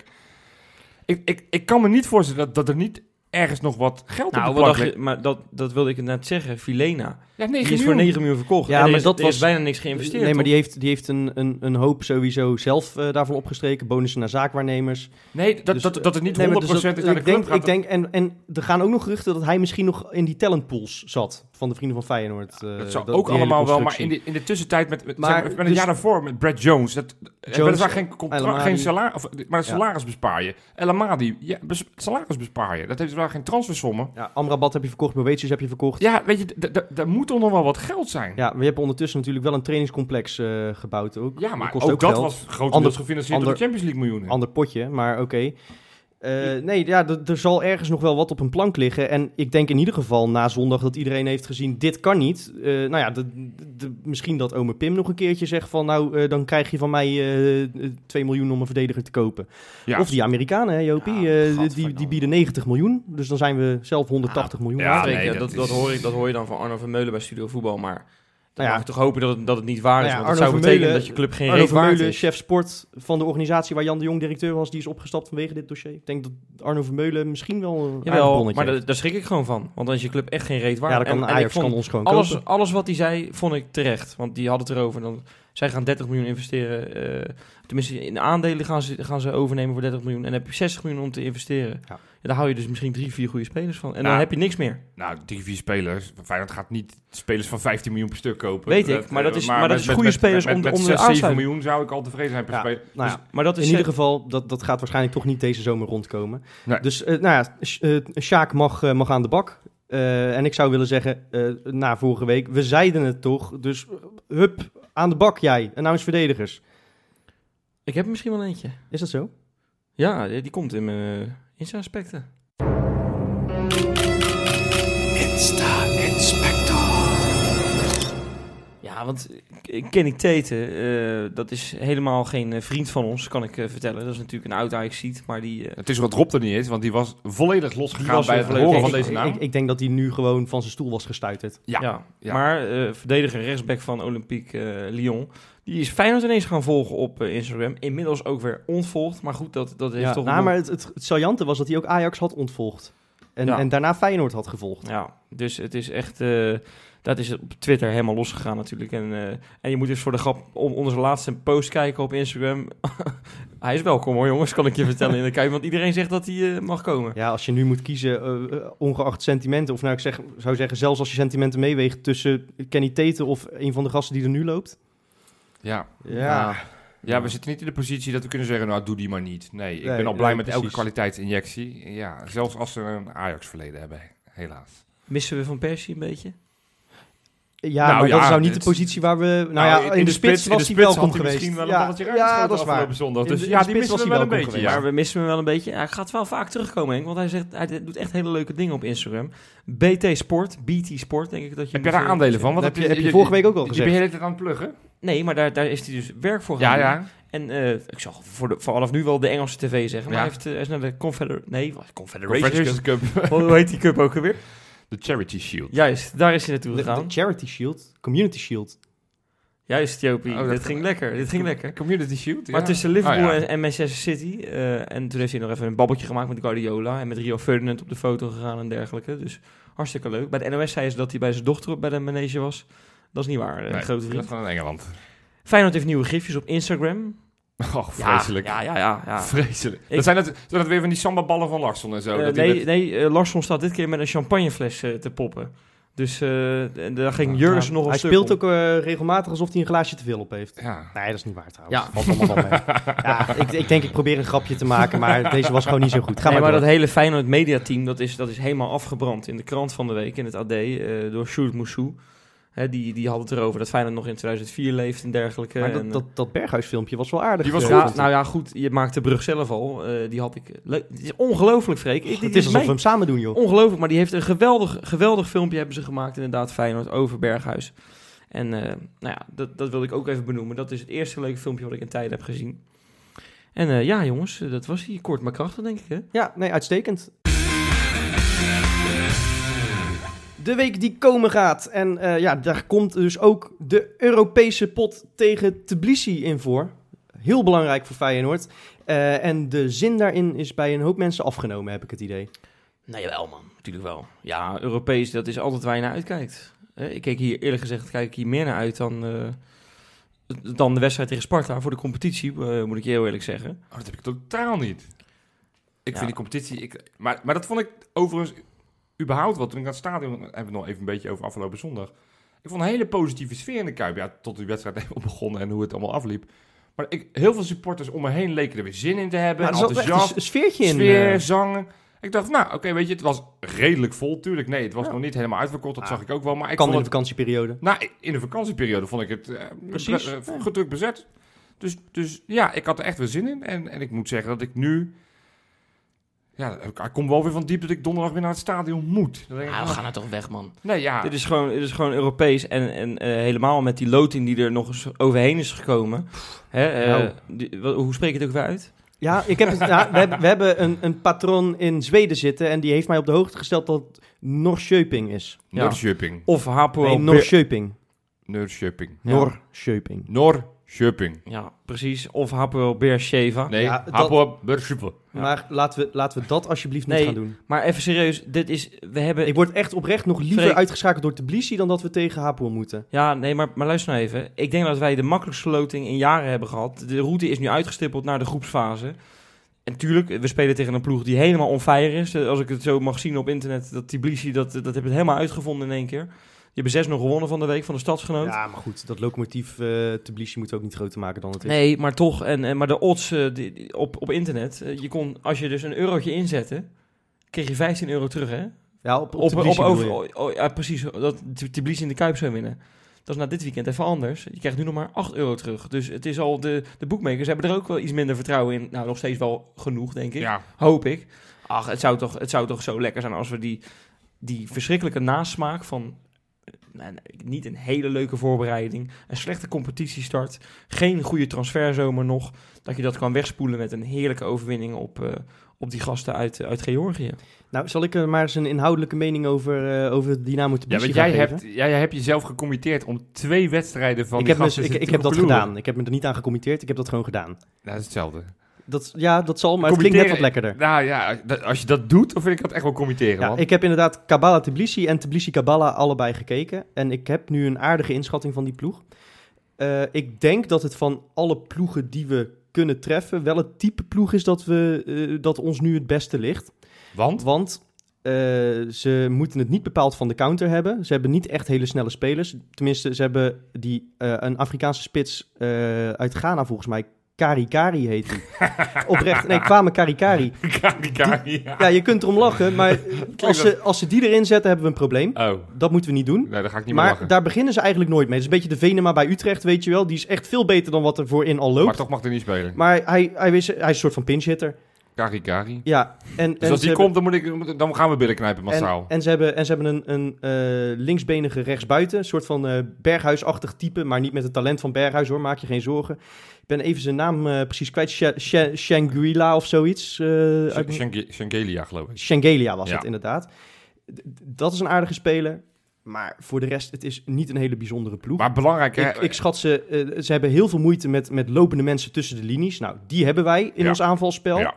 Ik, ik, ik kan me niet voorstellen dat, dat er niet ergens nog wat geld nou, op de wat plank dacht je, maar dat, dat wilde ik net zeggen. Filena. Ja, 9 Die is miljoen. voor 9 miljoen verkocht. Ja, en maar is, dat was- bijna niks geïnvesteerd, Nee, maar die heeft, die heeft een, een, een hoop sowieso zelf eh, daarvan opgestreken. Bonussen naar zaakwaarnemers. Nee, dat, Dus, dat, dat het niet 100% Nee, maar dus dat- is naar de club denk, gaat. ik denk en, en er gaan ook nog geruchten dat hij misschien nog in die talentpools zat. Van de vrienden van Feyenoord. eh, Dat zou dat- ook allemaal wel, maar in de, in de tussentijd met, met, Maar zeg maar, met een dus- jaar daarvoor met Brad Jones. Dat, Jones, weliswaar geen, contract, geen salaris, of, maar salaris bespaar je. El Amadi, ja, bes- salaris bespaar je. Dat heeft wel geen transfersommen. Ja, Amrabat heb je verkocht, Boetius heb je verkocht. Ja, weet je, daar moet toch nog wel wat geld zijn. Ja, we hebben ondertussen natuurlijk wel een trainingscomplex eh, gebouwd ook. Ja, Dat maar kost ook, dat geld. was grotendeels Ander- gefinancierd door de Champions League miljoenen. Ander potje, maar oké. Eh, nee, ja, er zal ergens nog wel wat op een plank liggen. En ik denk in ieder geval na zondag dat iedereen heeft gezien, dit kan niet. Eh, nou ja, de, de- misschien dat ome Pim nog een keertje zegt van, nou, eh, dan krijg je van mij eh 2 miljoen om een verdediger te kopen. ja, Of die Amerikanen, hè, Jopie, Ja, eh, die, die bieden 90 miljoen. Dus dan zijn we zelf 180 miljoen. Ja, nee, dat dat, dat, hoor ik, dat hoor je dan van Arno Vermeulen bij Studio Voetbal. Maar dan ja. mag toch hopen dat het, dat het niet waar is. Nou ja, want dat zou betekenen dat je club geen Arno Vermeulen, is. chef sport van de organisatie waar Jan de Jong directeur was, die is opgestapt vanwege dit dossier. Ik denk dat Arno Vermeulen misschien wel een Jawel, maar daar, daar schrik ik gewoon van. Want is je club echt geen reet waard. Ja, dan kan En- en ik Ajax vond kan ons gewoon alles, kopen. alles wat hij zei, vond ik terecht. Want die had het erover. Dan, Zij gaan 30 miljoen investeren. eh, tenminste, in aandelen gaan ze, gaan ze overnemen voor 30 miljoen. En dan heb je 60 miljoen om te investeren. Ja. Ja, daar hou je dus misschien drie, vier goede spelers van. En dan heb je niks meer. Nou, drie, vier spelers. Feyenoord gaat niet spelers van 15 miljoen per stuk kopen. Weet ik, maar dat is- maar dat is goede spelers om- met, met om de 6, 7 aansluiting. miljoen zou ik al tevreden zijn per Ja, speler. nou ja, Dus- Maar dat is in ieder geval, dat, dat gaat waarschijnlijk toch niet deze zomer rondkomen. Nee. Dus eh, nou ja, eh, Sjaak mag, eh, mag aan de bak. Eh, en ik zou willen zeggen, eh, na vorige week, we zeiden het toch. Dus eh, hup, aan de bak jij. En nou eens verdedigers. Ik heb er misschien wel eentje. Is dat zo? Ja, die komt in mijn uh, Insta-aspecten. Ja, want eh, Kenny Tete, eh, dat is helemaal geen eh, vriend van ons, kan ik vertellen. Dat is natuurlijk een oud ajax maar die... Het is wat Rob er niet is, want die was volledig losgegaan bij het volledig- horen van ik, deze naam. Ik, ik denk dat hij nu gewoon van zijn stoel was gestuiterd. Ja, Ja, ja. maar eh, verdediger rechtsback van Olympique Lyon, die is Feyenoord ineens gaan volgen op Instagram. Inmiddels ook weer ontvolgd, maar goed, dat, dat heeft Ja, toch... nou, nog- maar het, het, het saillante was dat hij ook Ajax had ontvolgd. En, Ja. en daarna Feyenoord had gevolgd. Ja, dus het is echt... eh, dat is op Twitter helemaal losgegaan natuurlijk. En, eh, en je moet dus voor de grap om onze laatste post kijken op Instagram. hij is welkom hoor jongens, kan ik je vertellen in de Kuip. Want iedereen zegt dat hij eh, mag komen. Ja, als je nu moet kiezen, ongeacht sentimenten, of nou ik zeg, zou zeggen, zelfs als je sentimenten meeweegt tussen Kenny Tete of een van de gasten die er nu loopt. ja. Ja, Ja, we zitten niet in de positie dat we kunnen zeggen, nou doe die maar niet. Nee, ik Nee, ben al blij nee, met elke kwaliteitsinjectie. Ja, zelfs als ze een Ajax-verleden hebben, helaas. Missen we Van Persie een beetje? ja Nou maar dat ja, is nou niet het- de positie waar we... Nou, ja, in, de, spits, was hij welkom geweest. misschien wel een ja, balletje ja, dat is waar. zondag. Dus de- ja, die missen we wel een beetje. geweest. Ja. Maar we missen hem wel een beetje. Ja, hij gaat wel vaak terugkomen, Henk. Want hij, zegt, hij doet echt hele leuke dingen op Instagram. BT Sport, BT Sport, denk ik dat je Heb jij daar aandelen van? Want heb je- heb je vorige week ook al Je gezegd. bent de hele tijd aan het pluggen. Nee, maar daar, daar is hij dus werk voor gaan Ja, ja. En eh, ik zal voor de, vanaf nu wel de Engelse tv zeggen. Maar Ja. hij, heeft, eh, hij is naar de Confeder nee? Confederation Confederations Cup. Cup. Hoe heet die cup ook alweer? De Charity Shield. Juist, daar is hij naartoe De, gegaan. de Charity Shield, Community Shield. Juist, Jopie. Oh, dat- dit ging lekker, dit ging lekker. Community Shield, Maar ja. tussen Liverpool Oh, ja. en, en Manchester City. eh, en toen heeft hij nog even een babbeltje gemaakt met Guardiola. En met Rio Ferdinand op de foto gegaan en dergelijke. Dus hartstikke leuk. Bij de NOS zei ze dat hij bij zijn dochter bij de manege was. Dat is niet waar, eh, Nee, grote Dat vriend. is van Engeland. Feyenoord heeft nieuwe gifjes op Instagram. Oh, vreselijk. Ja, ja, ja. ja. Vreselijk. Ik- Dat zijn het, zijn dat weer van die sambaballen van Larsson en zo. Eh, dat nee, met- nee eh, Larsson staat dit keer met een champagnefles te poppen. Dus eh, en daar ging Jurgensen Ja, nog een Hij stuk speelt om. ook regelmatig alsof hij een glaasje te veel op heeft. Ja. Nee, dat is niet waar trouwens. Ja. Valt allemaal wel mee. ja, ik, ik denk ik probeer een grapje te maken, maar deze was gewoon niet zo goed. Ga nee, maar, dat hele Feyenoord mediateam, dat is, dat is helemaal afgebrand in de krant van de week, in het AD, eh, door Sjoerd Moussou. Hè, die, die had het erover dat Feyenoord nog in 2004 leeft en dergelijke. Maar en, dat, eh, dat, dat Berghuisfilmpje was wel aardig. Die was eh, ja, goed. nou ja, goed, je maakt de brug zelf al. eh, die had ik... leuk- Het is ongelooflijk, Freek. Het is alsof we hem samen doen, joh. Ongelooflijk, maar die heeft een geweldig, geweldig filmpje hebben ze gemaakt, inderdaad, Feyenoord, over Berghuis. En eh, nou ja, dat, dat wilde ik ook even benoemen. Dat is het eerste leuke filmpje wat ik in tijd heb gezien. En eh, ja, jongens, eh, dat was hier kort maar krachtig, denk ik, hè? Ja, nee, uitstekend. De week die komen gaat. En eh, ja, daar komt dus ook de Europese pot tegen Tbilisi in voor. Heel belangrijk voor Feyenoord. Eh, en de zin daarin is bij een hoop mensen afgenomen, heb ik het idee. Nee, wel man, natuurlijk wel. Ja, Europees, dat is altijd waar je naar uitkijkt. Eh, ik keek hier, eerlijk gezegd, kijk ik hier meer naar uit dan, eh, dan de wedstrijd tegen Sparta voor de competitie, moet ik je heel eerlijk zeggen. Oh, dat heb ik totaal niet. Ik Ja. vind die competitie... Ik, maar, maar dat vond ik overigens überhaupt wat. Toen ik naar het stadion... Hebben we het nog even een beetje over afgelopen zondag. Ik vond een hele positieve sfeer in de Kuip. Ja, tot die wedstrijd even begonnen en hoe het allemaal afliep. Maar ik, heel veel supporters om me heen leken er weer zin in te hebben. Maar er echt enthousiast. een sfeertje in. sfeer, eh. zang. Ik dacht, nou, oké, weet je, het was redelijk vol. Tuurlijk, nee, het was Ja. nog niet helemaal uitverkocht. Dat Ah, zag ik ook wel. Maar ik kan in de het, vakantieperiode. nou, in de vakantieperiode vond ik het eh, Precies. eh, gedrukt bezet. Dus, dus ja, ik had er echt weer zin in. En, en ik moet zeggen dat ik nu... Ja, ik kom wel weer van diep dat ik donderdag weer naar het stadion moet. Dan denk ik, Nou, we ah, gaan er toch weg, man. Nee, ja. Dit is gewoon, dit is gewoon Europees en, en eh, helemaal met die loting die er nog eens overheen is gekomen. Hè, eh, Nou. die- wat- hoe spreek je het ook weer uit? Ja, ik heb ja, we hebben, we hebben een, een patron in Zweden zitten en die heeft mij op de hoogte gesteld dat het Norrköping is. Noordköping. Of Hapoel Nee, Be- Norrköping. Norrköping. Ja. Norrköping. Norrköping. Ja, precies. Of Hapoel Beersheva. Nee, Ja, Hapoel Beersheva. Ja. Maar laten we, laten we dat alsjeblieft niet Nee. gaan doen. Maar even serieus, dit is... We hebben... Ik word echt oprecht nog liever Freek- uitgeschakeld door Tbilisi dan dat we tegen Hapoel moeten. Ja, nee, maar, maar luister nou even. Ik denk dat wij de makkelijkste loting in jaren hebben gehad. De route is nu uitgestippeld naar de groepsfase. En tuurlijk, we spelen tegen een ploeg die helemaal on fire is. Als ik het zo mag zien op internet, dat Tbilisi, dat, dat hebben het helemaal uitgevonden in één keer. Die hebben 6-0 gewonnen van de week van de stadsgenoot. Ja, maar goed, dat locomotief eh Tbilisi moeten we ook niet groter maken dan het is. Nee, maar toch. En, en, maar de odds eh, die, die- op, op internet, eh, je kon, als je dus een eurotje inzette, kreeg je 15 euro terug, hè? Ja, op, op, Op, op, Tbilisi over, je. oh, oh, ja, precies. Dat Tbilisi in de Kuip zou winnen. Dat is na dit weekend even anders. Je krijgt nu nog maar 8 euro terug. Dus het is al, de, de boekmakers hebben er ook wel iets minder vertrouwen in. Nou, nog steeds wel genoeg, denk ik. Ja, Hoop ik. Ach, het zou toch, het zou toch zo lekker zijn als we die, die verschrikkelijke nasmaak van... nou, niet een hele leuke voorbereiding. Een slechte competitiestart. Geen goede transferzomer nog. Dat je dat kan wegspoelen met een heerlijke overwinning op, eh, op die gasten uit, uit Georgië. Nou, zal ik er maar eens een inhoudelijke mening over, eh over Dynamo ja Tbilisi want gaan jij geven? hebt, jij, jij hebt jezelf gecommitteerd om twee wedstrijden van ik die heb, dus, gasten ik, ik te heb dat gedaan. Ik heb me er niet aan gecommitteerd. Ik heb dat gewoon gedaan. Dat is hetzelfde. Dat, ja, dat zal, maar het klinkt net wat lekkerder. Nou ja, als je dat doet, dan vind ik dat echt wel committeren, Ja, man. ik heb inderdaad Kabbalah Tbilisi en Tbilisi Kabbalah allebei gekeken. En ik heb nu een aardige inschatting van die ploeg. Eh, ik denk dat het van alle ploegen die we kunnen treffen... wel het type ploeg is dat, we, eh, dat ons nu het beste ligt. Want? Want eh, ze moeten het niet bepaald van de counter hebben. Ze hebben niet echt hele snelle spelers. Tenminste, ze hebben die, een Afrikaanse spits uit Ghana volgens mij. Kari Kari heet hij. Oprecht. Nee, Kwame Kari Kari. Kari, kari, ja. Ja, je kunt erom lachen, maar als ze, als ze die erin zetten, hebben we een probleem. Oh, Dat moeten we niet doen. nee, daar ga ik niet Maar lachen. daar beginnen ze eigenlijk nooit mee. Het is een beetje de Venema bij Utrecht, weet je wel. Die is echt veel beter dan wat er voorin al Maar loopt. toch mag hij niet spelen. Maar hij, hij, is, hij is een soort van pinch hitter. Kari, kari. Ja, en, Dus en als die komt, dan, moet ik, dan gaan we billen knijpen massaal. En, en ze hebben, en ze hebben een, een eh, linksbenige rechtsbuiten. Een soort van eh Berghuis-achtig type. Maar niet met het talent van Berghuis hoor, maak je geen zorgen. Ik ben even zijn naam eh, precies kwijt. Sha- Sha- Shangri-La of zoiets. Shangelia, geloof ik. Shangelia was Ja. het inderdaad. D- Dat is een aardige speler. Maar voor de rest, het is niet een hele bijzondere ploeg. Maar belangrijk, hè? ik, ik schat ze, eh, ze hebben heel veel moeite met, met lopende mensen tussen de linies. Nou, die hebben wij in Ja. ons aanvalspel. Ja.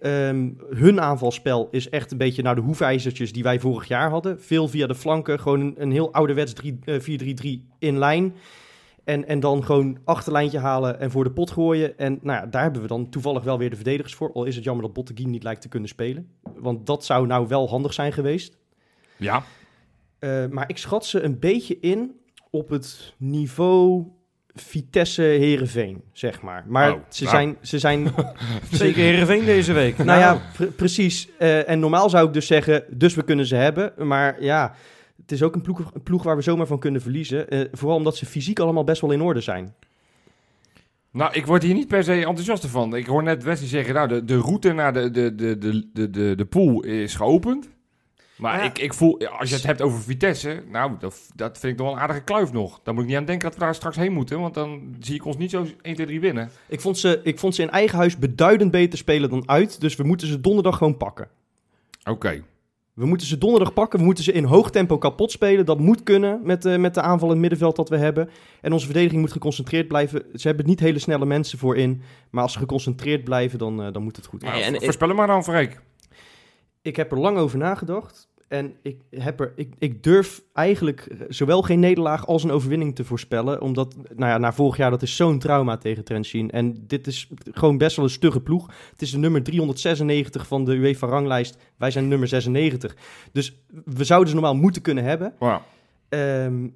Ehm, hun aanvalspel is echt een beetje naar de hoefijzertjes die wij vorig jaar hadden. Veel via de flanken, gewoon een, een heel ouderwets drie- eh, 4-3-3 in lijn. En, en dan gewoon achterlijntje halen en voor de pot gooien. En nou ja, daar hebben we dan toevallig wel weer de verdedigers voor. Al is het jammer dat Botteguin niet lijkt te kunnen spelen. Want dat zou nou wel handig zijn geweest. Ja, Eh, maar ik schat ze een beetje in op het niveau Vitesse Herenveen, zeg maar. Maar Oh, ze, nou. zijn, ze zijn Zeker Heerenveen deze week. nou ja, pre- precies. Eh, en normaal zou ik dus zeggen, dus we kunnen ze hebben. Maar ja, het is ook een ploeg, een ploeg waar we zomaar van kunnen verliezen. Eh, vooral omdat ze fysiek allemaal best wel in orde zijn. nou, ik word hier niet per se enthousiast van. Ik hoor net Wesley zeggen, nou, de, de route naar de, de, de, de, de, de, de pool is geopend. Maar Ja. ik, ik voel, als je het hebt over Vitesse, nou, dat, dat vind ik nog wel een aardige kluif nog. Dan moet ik niet aan denken dat we daar straks heen moeten, want dan zie ik ons niet zo 1, 2, 3 winnen. Ik vond, ze, ik vond ze in eigen huis beduidend beter spelen dan uit. Dus we moeten ze donderdag gewoon pakken. Oké. We moeten ze donderdag pakken. We moeten ze in hoog tempo kapot spelen. Dat moet kunnen met, de met de aanval in het middenveld dat we hebben. En onze verdediging moet geconcentreerd blijven. Ze hebben niet hele snelle mensen voor in. Maar als ze geconcentreerd blijven, dan, eh, dan moet het goed. Nee, Nou, en v- ik- voorspel hem maar dan, Freek. Ik heb er lang over nagedacht. En ik, heb er, ik, ik durf eigenlijk eh, zowel geen nederlaag als een overwinning te voorspellen. Omdat, nou ja, na vorig jaar, dat is zo'n trauma tegen Trentin. En dit is gewoon best wel een stugge ploeg. Het is de nummer 396 van de UEFA-ranglijst. Wij zijn nummer 96. Dus we zouden ze normaal moeten kunnen hebben. Wow. Ehm,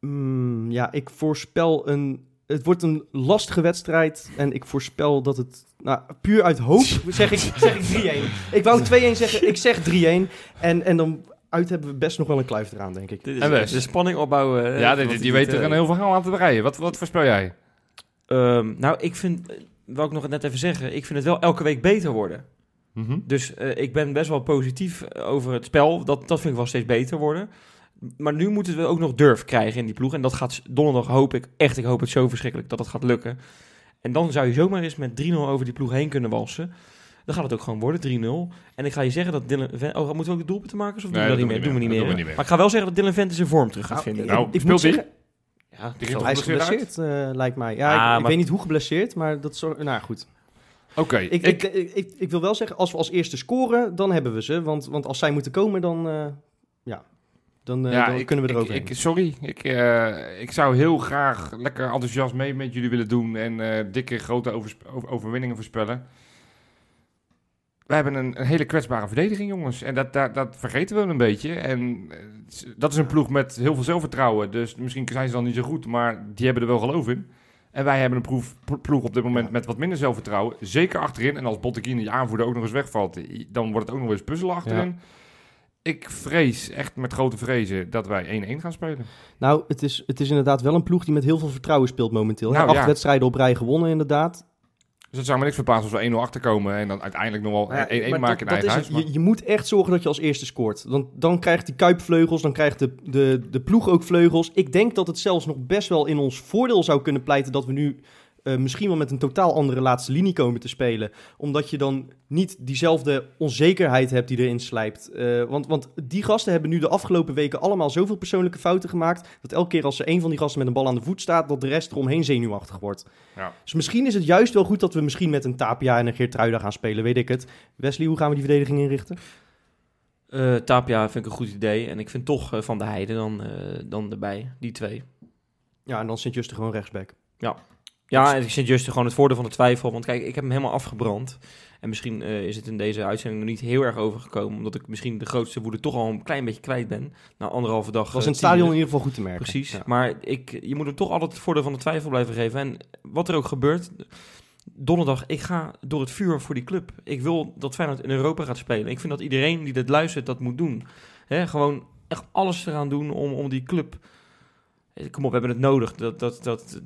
mm, ja, ik voorspel een... Het wordt een lastige wedstrijd. En ik voorspel dat het... Nou, puur uit hoop zeg ik, zeg ik 3-1. Ik wou 2-1 zeggen, ik zeg 3-1. En, en dan uit hebben we best nog wel een kluif eraan, denk ik. Dit is En Wes? de spanning opbouwen. eh, Ja, die, die die weet er eh, een heel verhaal aan te breien. Wat, wat voorspel jij? Ehm, nou, ik vind, eh, wou ik nog net even zeggen, ik vind het wel elke week beter worden. Mhm. Dus eh, ik ben best wel positief eh, over het spel. Dat, dat vind ik wel steeds beter worden. Maar nu moeten we ook nog durf krijgen in die ploeg. En dat gaat donderdag, hoop ik, echt, ik hoop het zo verschrikkelijk dat het gaat lukken. En dan zou je zomaar eens met 3-0 over die ploeg heen kunnen walsen. Dan gaat het ook gewoon worden, 3-0. En ik ga je zeggen dat Dylan... Ven- Oh, moeten we ook de doelpunten maken? Of doen Nee, we dat dat niet meer? Doen we niet meer. Dat doen we niet meer. Maar ik ga wel zeggen dat Dylan Vent zijn vorm terug gaat Nou, vinden. Nou, ik, ik moet zeggen, Ja, Hij is geblesseerd eh, lijkt mij. Ja, ik, Ah, ik maar- weet niet hoe geblesseerd, maar dat zorgt... Nou goed. Oké, Ik, ik, ik, ik, ik wil wel zeggen, als we als eerste scoren, dan hebben we ze. Want, want als zij moeten komen, dan, eh, ja, dan, eh, ja, dan ik- kunnen we ik- eroverheen. ik, Sorry, ik, eh, ik zou heel graag lekker enthousiast mee met jullie willen doen en eh, dikke grote over- overwinningen voorspellen. Wij hebben een, een hele kwetsbare verdediging, jongens. En dat, dat, dat vergeten we een beetje. En dat is een ploeg met heel veel zelfvertrouwen. Dus misschien zijn ze dan niet zo goed, maar die hebben er wel geloof in. En wij hebben een proef, plo- ploeg op dit moment met wat minder zelfvertrouwen. Zeker achterin. En als Botteguin, die aanvoerder, ook nog eens wegvalt, dan wordt het ook nog eens puzzelen achterin. Ik vrees, echt met grote vrezen, dat wij 1-1 gaan spelen. Nou, het is, het is inderdaad wel een ploeg die met heel veel vertrouwen speelt momenteel. Nou, Acht ja. wedstrijden op rij gewonnen, inderdaad. Dus het zou me niks verbazen als we 1-0 achterkomen en dan uiteindelijk nog wel 1-1 Maar maken in dat- dat eigen is huis. het. Je, je moet echt zorgen dat je als eerste scoort. Dan, dan krijgt die Kuip vleugels, dan krijgt de, de, de ploeg ook vleugels. Ik denk dat het zelfs nog best wel in ons voordeel zou kunnen pleiten dat we nu eh, misschien wel met een totaal andere laatste linie komen te spelen. Omdat je dan niet diezelfde onzekerheid hebt die erin slijpt. Eh, want, want die gasten hebben nu de afgelopen weken allemaal zoveel persoonlijke fouten gemaakt. Dat elke keer als er een van die gasten met een bal aan de voet staat, dat de rest eromheen zenuwachtig wordt. Ja. Dus misschien is het juist wel goed dat we misschien met een Tapia en een Geertruida gaan spelen, weet ik het. Wesley, hoe gaan we die verdediging inrichten? Eh, Tapia vind ik een goed idee. En ik vind toch eh, Van de Heide dan, eh, dan erbij. Die twee. Ja, en dan Sint-Juste gewoon rechtsback. Ja, en ik zit juist gewoon het voordeel van de twijfel. Want kijk, ik heb hem helemaal afgebrand. En misschien eh, is het in deze uitzending nog niet heel erg overgekomen. Omdat ik misschien de grootste woede toch al een klein beetje kwijt ben. Na anderhalve dag. Dat was eh, in het stadion in ieder geval goed te merken. Precies. Ja. Maar ik, je moet hem toch altijd het voordeel van de twijfel blijven geven. En wat er ook gebeurt, donderdag, ik ga door het vuur voor die club. Ik wil dat Feyenoord in Europa gaat spelen. Ik vind dat iedereen die dit luistert, dat moet doen. Gewoon echt alles eraan doen om, om die club... Eh, Kom op, we hebben het nodig. Dat, dat, dat,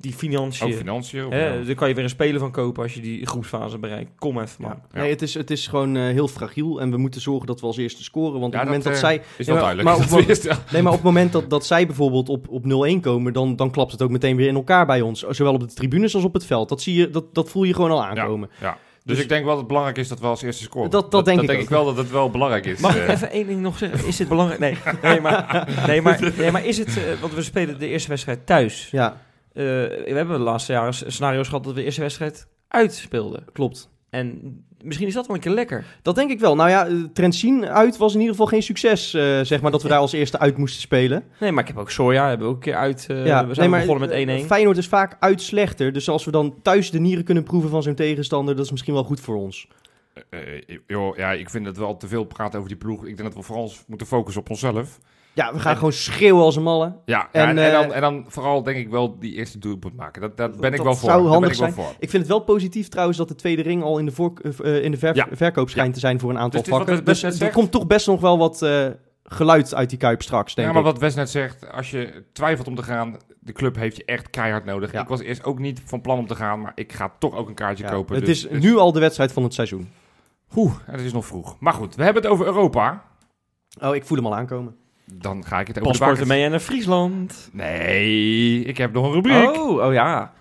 die Ook financiën... financiën. Hè, ja. daar kan je weer een speler van kopen als je die groepsfase bereikt. Kom even, man. Ja. Nee, het is, het is gewoon eh, heel fragiel en we moeten zorgen dat we als eerste scoren. Want Ja, op het moment dat, eh, zij... Is maar- duidelijk. maar op- Dat Nee, maar op het moment dat, dat zij bijvoorbeeld op, op 0-1 komen, dan, dan klapt het ook meteen weer in elkaar bij ons. Zowel op de tribunes als op het veld. Dat, zie je, dat, dat voel je gewoon al aankomen. ja. Dus, Dus- ik denk wel dat het belangrijk is dat we als eerste scoren. Dat- dat denk ik denk ook. ik wel dat het wel belangrijk is. Mag ik Eh, even één ding nog zeggen? Is dit belangrijk? Nee, nee, maar, nee, maar, nee, maar is het... eh, want we spelen de eerste wedstrijd thuis. Ja, Eh, we hebben de laatste jaren scenario's gehad dat we de eerste wedstrijd uitspeelden. klopt. En misschien is dat wel een keer lekker. Dat denk ik wel. Nou ja, Trentin uit was in ieder geval geen succes, eh, zeg maar, dat we daar als eerste uit moesten spelen. Nee, maar ik heb ook Soja, hebben we ook een keer uit... eh, ja, we zijn nee, begonnen eh, met 1-1. Feyenoord is vaak uit slechter. Dus als we dan thuis de nieren kunnen proeven van zo'n tegenstander, dat is misschien wel goed voor ons. eh, joh, ja, ik vind dat we al te veel praten over die ploeg. Ik denk dat we vooral moeten focussen op onszelf. Ja, we gaan En- gewoon schreeuwen als een malle. Ja, En, ja, en, en, eh, dan, en dan vooral denk ik wel die eerste doelpunt maken. Dat, dat ben ik wel voor. zou handig ben ik wel zijn. voor. Ik vind het wel positief trouwens dat de tweede ring al in de, voor, eh, in de ver- Ja. verkoop schijnt te zijn voor een aantal Dus vakken. Dus er zegt. komt toch best nog wel wat eh, geluid uit die kuip straks, denk Ja, maar ik. wat Wes net zegt, als je twijfelt om te gaan, de club heeft je echt keihard nodig. Ik was eerst ook niet van plan om te gaan, maar ik ga toch ook een kaartje kopen. het dus, is dus- nu al de wedstrijd van het seizoen. Oeh, het is nog vroeg. Maar goed, we hebben het over Europa. Oh, ik voel hem al aankomen. Dan ga ik het over de Paspoorten bakens- mee naar Friesland. Nee, ik heb nog een rubriek. Oh, oh ja.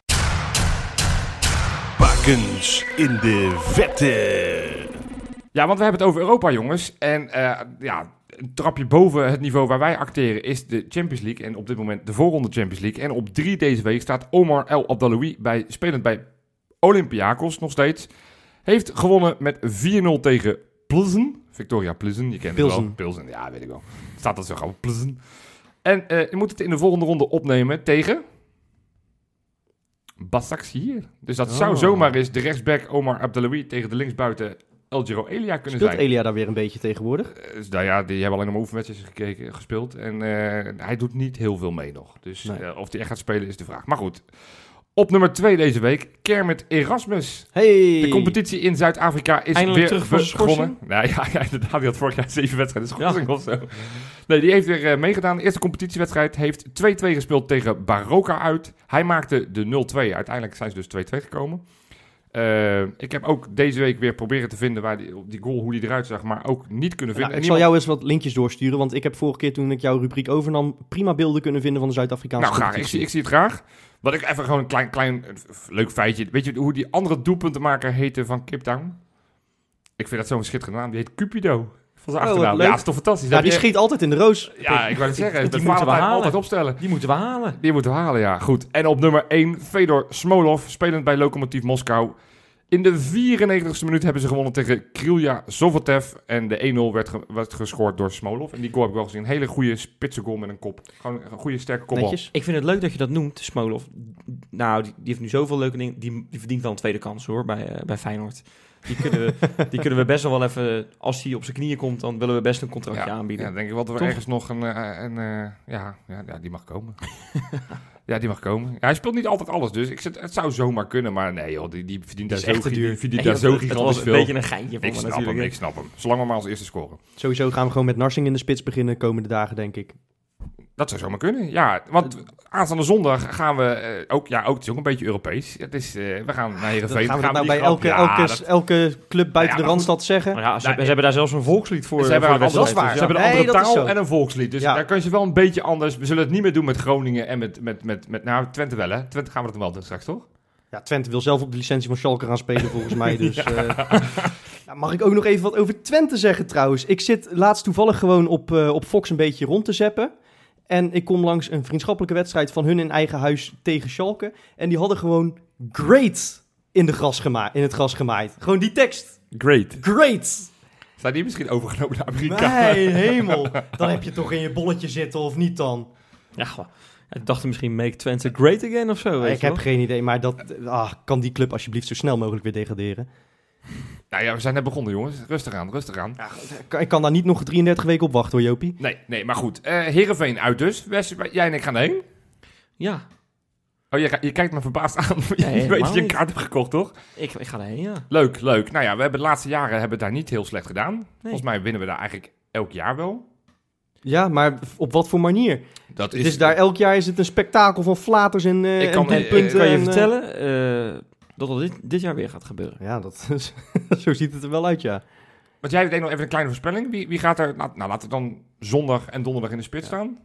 Bakens in de vette. Ja, want we hebben het over Europa, jongens. En eh, ja, een trapje boven het niveau waar wij acteren is de Champions League. En op dit moment de voorronde Champions League. En op drie deze week staat Omar El Abdaloui bij, spelend bij Olympiakos nog steeds. Heeft gewonnen met 4-0 tegen Plzen. Victoria Plzen, je kent Pilsen. het wel. Pilsen, ja, weet ik wel. Staat dat zo gauw, Plzen. En eh, je moet het in de volgende ronde opnemen tegen... Basaksehir. Dus dat zou Oh. zomaar eens de rechtsback Omar Abdaloui tegen de linksbuiten El Giro Elia kunnen Speelt zijn. Elia daar weer een beetje tegenwoordig? Dus nou ja, die hebben alleen maar oefenwedstrijden gekeken, gespeeld. En eh, hij doet niet heel veel mee nog. Dus Nee. of hij echt gaat spelen is de vraag. Maar goed. Op nummer 2 deze week, Kermit Erasmus. Hey! De competitie in Zuid-Afrika is Eindelijk weer terug begonnen. Nou ja, ja, inderdaad. Die had vorig jaar zeven wedstrijden schorsing of zo. Nee, die heeft weer eh, meegedaan. De eerste competitiewedstrijd heeft 2-2 gespeeld tegen Baroka uit. Hij maakte de 0-2. Uiteindelijk zijn ze dus 2-2 gekomen. Eh, ik heb ook deze week weer proberen te vinden waar die, op die goal, hoe die eruit zag, maar ook niet kunnen Nou, vinden. ik En zal jou eens wat linkjes doorsturen, want ik heb vorige keer toen ik jouw rubriek overnam prima beelden kunnen vinden van de Zuid-Afrikaanse Nou, graag. Ik zie, ik zie het graag. Wat ik even gewoon een klein, klein leuk feitje. Weet je hoe die andere doelpuntenmaker heette van Cape Town? Ik vind dat zo'n schitterende naam. Die heet Cupido. Van zijn Oh, achternaam. Ja, is toch fantastisch. Ja, die je- schiet altijd in de roos. Ja, ik wou het zeggen. Die moeten we halen. altijd opstellen. Die moeten we halen. Die moeten we halen, ja. Goed. En op nummer 1, Fedor Smolov, spelend bij Lokomotiv Moskou. In de 94ste minuut hebben ze gewonnen tegen Krilja Sovotev. En de 1-0 werd, ge- werd gescoord door Smolov. En die goal heb ik wel gezien. Een hele goede spitse goal met een kop. Gewoon een goede sterke kopbal. Netjes. Ik vind het leuk dat je dat noemt, Smolov. Nou, die, die heeft nu zoveel leuke dingen. Die, die verdient wel een tweede kans hoor, bij, eh, bij Feyenoord. Die kunnen, we, die kunnen we best wel even... Als hij op zijn knieën komt, dan willen we best een contractje Ja, aanbieden. Ja, denk ik wel dat we ergens nog een... eh, een eh, ja, ja, ja, die mag komen. ja, die mag komen. Ja, hij speelt niet altijd alles, dus ik zit, het zou zomaar kunnen. Maar nee joh, die, die verdient daar zo, duur. die verdient daar dat- zo gigantisch was een veel. beetje een geintje van Ik me snap natuurlijk. hem, ik snap hem. Zolang we maar als eerste scoren. Sowieso gaan we gewoon met Narsing in de spits beginnen de komende dagen, denk ik. Dat zou zomaar kunnen, ja. Want aanstaande zondag gaan we eh, ook... Ja, ook, het is ook een beetje Europees. Het is, eh, we gaan naar Heerenveen. gaan we dat nou bij elke, Ja, elke, dat- elke club buiten Ja, de Randstad zeggen. Ja, ze, Nou, ze hebben daar zelfs een volkslied voor. Ze hebben, voor een de andere, dat is waar. ze hebben een Nee, andere taal en een volkslied. Dus Ja. daar kun je wel een beetje anders... We zullen het niet meer doen met Groningen en met... met, met, met nou, Twente wel, hè? Twente gaan we dat wel doen straks, toch? Ja, Twente wil zelf op de licentie van Schalke gaan spelen, volgens mij. Dus, eh, ja, mag ik ook nog even wat over Twente zeggen, trouwens? Ik zit laatst toevallig gewoon op, eh, op Fox een beetje rond te zeppen. En ik kom langs een vriendschappelijke wedstrijd van hun in eigen huis tegen Schalke. En die hadden gewoon great in, de gras gema in het gras gemaaid. Gewoon die tekst. Great. Great! Zijn die misschien overgenomen naar Amerika? Mijn hemel. Dan heb je toch in je bolletje zitten, of niet dan? Ja, ik dacht misschien Make Twente Great Again of zo. Weet ik je heb wel. geen idee, maar dat, ah, kan die club alsjeblieft zo snel mogelijk weer degraderen? Nou ja, we zijn net begonnen, jongens. Rustig aan, rustig aan. Ja, ik- kan daar niet nog 33 weken op wachten hoor, Jopie. Nee, nee, maar goed. Eh Heerenveen uit dus. Wes, jij en ik gaan heen. Ja, Oh, je, je kijkt me verbaasd aan. je weet dat je een kaart hebt gekocht, toch? ik, ik ga erheen, ja. Leuk, leuk. Nou ja, we hebben de laatste jaren hebben het daar niet heel slecht gedaan. Volgens mij winnen we daar eigenlijk elk jaar wel. Ja, maar op wat voor manier? Dat is daar elk jaar is het een spektakel van flaters en, eh Ik kan- en doelpunten. kan je en, eh, vertellen eh, dat dat dit, dit jaar weer gaat gebeuren? Ja, dat is, zo ziet het er wel uit, ja. Want jij deed nog even een kleine voorspelling. Wie, wie gaat er... Nou, nou, laten we dan zondag en donderdag in de spits staan.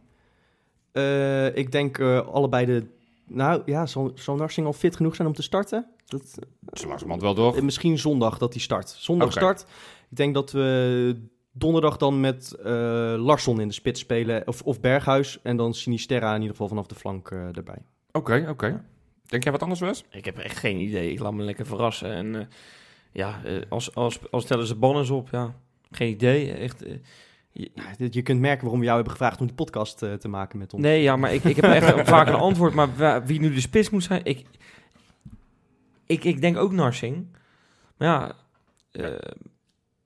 Eh, ik denk eh, allebei de... Nou ja, zal, zal Narsing al fit genoeg zijn om te starten? Dat, Zo langzamerhand wel, toch? eh, misschien zondag dat hij start. Zondag start. Ik denk dat we donderdag dan met eh Larsson in de spits spelen. Of, of Berghuis. En dan Sinisterra in ieder geval vanaf de flank eh, erbij. Oké, oké. Denk jij wat anders, Wes? Ik heb echt geen idee. Ik laat me lekker verrassen. En eh, ja, eh, als, als, als stellen ze banners op, ja, geen idee. Echt, eh, je- je kunt merken waarom we jou hebben gevraagd om die podcast te maken met ons. nee, ja, maar ik, ik heb echt vaak een antwoord. Maar wie nu de spits moet zijn, ik, ik, ik denk ook Narsing. Maar ja, eh,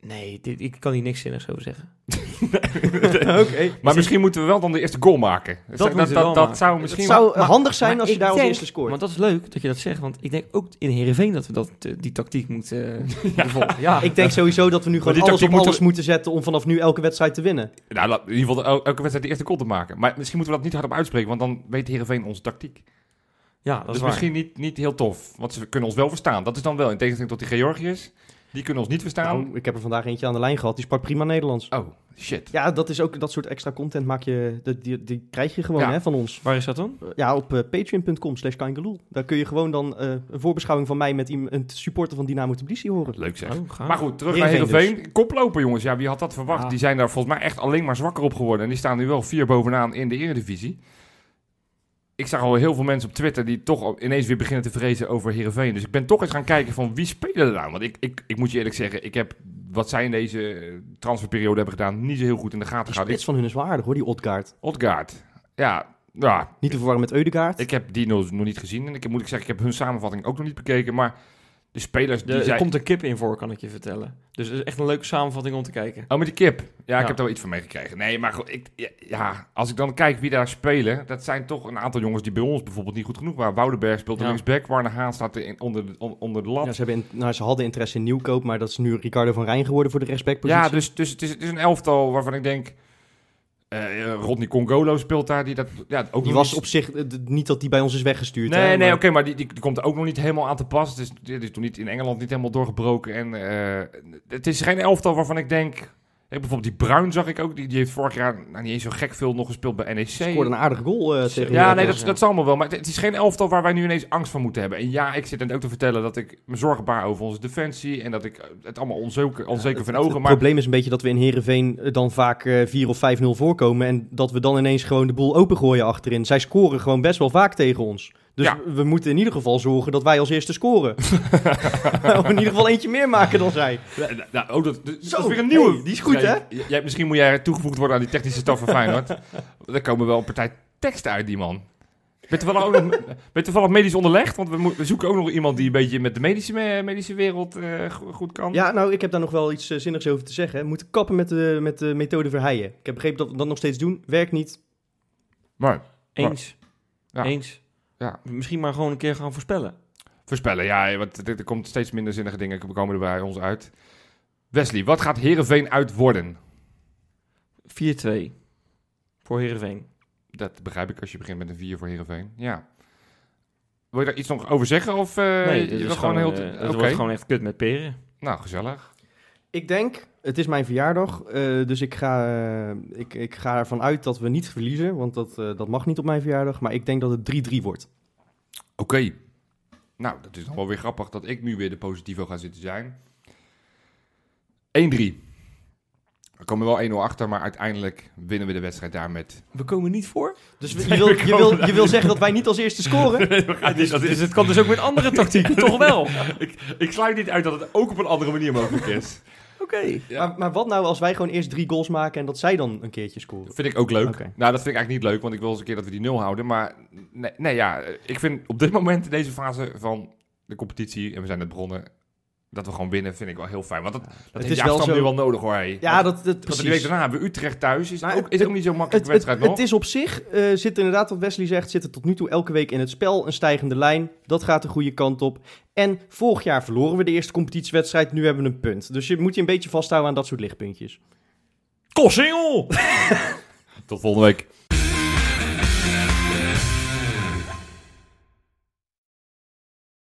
nee, dit, ik kan hier niks zinnigs over zeggen. Oké. Maar misschien moeten we wel dan de eerste goal maken. Dat dat, moeten dat, dat maken. zou Het misschien... zou maar- handig zijn maar als je daar als eerste scoort. Want dat is leuk dat je dat zegt. Want ik denk ook in Heerenveen dat we dat, eh, die tactiek moeten eh, volgen. Ja, Ik denk sowieso dat we nu gewoon alles op tactiek alles moeten moeten zetten om vanaf nu elke wedstrijd te winnen. Nou, in ieder geval el- elke wedstrijd de eerste goal te maken. Maar misschien moeten we dat niet hardop uitspreken, want dan weet Heerenveen onze tactiek. ja dat dus is waar. misschien niet, niet heel tof, want ze kunnen ons wel verstaan. Dat is dan wel, in tegenstelling tot die Georgiërs. Die kunnen ons niet verstaan. Nou, ik heb er vandaag eentje aan de lijn gehad, die sprak prima Nederlands. Oh, shit. Ja, dat is ook dat soort extra content maak je, die, die, die krijg je gewoon Ja. hè, van ons. Waar is dat dan? Ja, op eh, patreon.com slash kangeloel. Daar kun je gewoon dan eh, een voorbeschouwing van mij met een supporter van Dynamo Tbilisi horen. Leuk zeg. Oh. Maar goed, terug naar Heerenveen. Koploper jongens, ja, wie had dat verwacht? Ja. Die zijn daar volgens mij echt alleen maar zwakker op geworden. En die staan nu wel vier bovenaan in de eredivisie. Ik zag al heel veel mensen op Twitter die toch ineens weer beginnen te vrezen over Heerenveen. Dus ik ben toch eens gaan kijken van wie spelen er nou? Want ik, ik, ik moet je eerlijk zeggen, ik heb wat zij in deze eh, transferperiode hebben gedaan niet zo heel goed in de gaten gehouden. spits van hun is hoor, die Odgaard. Odgaard. Ja, ja, Niet te verwarren met Eudegaard. ik heb die nog, nog niet gezien. En ik moet ik zeggen, ik heb hun samenvatting ook nog niet bekeken. Maar de spelers De- die er zijn... komt een kip in voor, kan ik je vertellen. Dus het is echt een leuke samenvatting om te kijken. Oh, met die kip. Ja, ik Ja. heb er wel iets van meegekregen. Nee, maar goed, ik, ja, ja, als ik dan kijk wie daar spelen, dat zijn toch een aantal jongens die bij ons bijvoorbeeld niet goed genoeg waren. Woudenberg speelt Ja. linksback, Warner Haan staat er in, onder, de, on- onder de lat. Ja, ze, hebben in- nou, ze hadden interesse in Nieuwkoop, maar dat is nu Ricardo van Rijn geworden voor de Ja, rechtsbackpositie. dus, dus het, is, het is een elftal waarvan ik denk, eh Rodney Congolo speelt daar, die dat ja, ook die was niet- op zich, eh, niet dat die bij ons is weggestuurd. Nee, hè, nee, maar- oké, maar die, die, die komt er ook nog niet helemaal aan te pas. Het is, dit is toen niet in Engeland niet helemaal doorgebroken. En het is geen elftal waarvan ik denk, bijvoorbeeld die Bruin zag ik ook. Die, die heeft vorig jaar nou, niet eens zo gek veel nog gespeeld bij NEC. Scoorde een aardige goal eh, tegen Ja, nee, dat, dat is allemaal wel. Maar het, het is geen elftal waar wij nu ineens angst van moeten hebben. En ja, ik zit net ook te vertellen dat ik me zorgen baar over onze defensie. En dat ik eh, het allemaal onzeker, onzeker van Het- ogen. Het Maar probleem is een beetje dat we in Heerenveen eh, dan vaak eh 4 of 5-0 voorkomen. En dat we dan ineens gewoon de boel opengooien achterin. Zij scoren gewoon best wel vaak tegen ons. Dus Ja. we moeten in ieder geval zorgen dat wij als eerste scoren. of in ieder geval eentje meer maken dan zij. Nou, nou, oh, dat, dat Zo, is weer een nieuwe. hey, die is goed, Ja, j- jij, misschien moet jij toegevoegd worden aan die technische staf van Feyenoord. er komen wel een partij teksten uit, die man. Ben je toevallig, ook nog, ben je toevallig medisch onderlegd? Want we, mo- we zoeken ook nog iemand die een beetje met de medische, me- medische wereld eh, go- goed kan. Ja, nou, ik heb daar nog wel iets eh, zinnigs over te zeggen. We moeten kappen met de, met de methode verheien. Ik heb begrepen dat we dat nog steeds doen. Werkt niet. Maar, Eens. Ja. Eens. Ja. Misschien maar gewoon een keer gaan voorspellen. voorspellen, ja, want er, komt steeds minder zinnige dingen komen er bij ons uit. Wesley, wat gaat Herenveen uit worden? 4-2 voor Heerenveen. Dat begrijp ik als je begint met een 4 voor Herenveen. Ja. Wil je daar iets nog over zeggen? Of, eh, nee, dit is gewoon, heel... eh, het wordt gewoon echt kut met peren. Nou, gezellig. Ik denk, het is mijn verjaardag, eh, dus ik ga, eh, ik, ik ga ervan uit dat we niet verliezen, want dat, eh, dat mag niet op mijn verjaardag. Maar ik denk dat het 3-3 wordt. Oké. Nou, dat is dan wel weer grappig dat ik nu weer de positivo ga zitten zijn. 1-3. We komen wel 1-0 achter, maar uiteindelijk winnen we de wedstrijd daar met... We komen niet voor. Dus we- je, wil, je, wil, je wil zeggen dat wij niet als eerste scoren? dus, dus het kan dus ook met andere tactieken, toch wel? ik, ik sluit niet uit dat het ook op een andere manier mogelijk is. Oké. Maar, maar wat nou als wij gewoon eerst drie goals maken en dat zij dan een keertje scoren? Vind ik ook leuk. Nou, dat vind ik eigenlijk niet leuk, want ik wil eens een keer dat we die nul houden. Maar nee, nee ja, ik vind op dit moment in deze fase van de competitie, en we zijn net begonnen, dat we gewoon winnen, vind ik wel heel fijn. Want dat, dat Het heeft is de wel afstand zo- nu wel nodig hoor. Hey. Ja, Want- dat, dat want die week precies. daarna hebben we Utrecht thuis. Is, Nou, ook, is het- ook niet zo'n Het, makkelijke het, wedstrijd nog. het is op zich, eh, zit inderdaad wat Wesley zegt, zit er tot nu toe elke week in het spel een stijgende lijn. Dat gaat de goede kant op. En vorig jaar verloren we de eerste competitiewedstrijd, nu hebben we een punt. Dus je moet je een beetje vasthouden aan dat soort lichtpuntjes. Kossingel! Tot volgende week.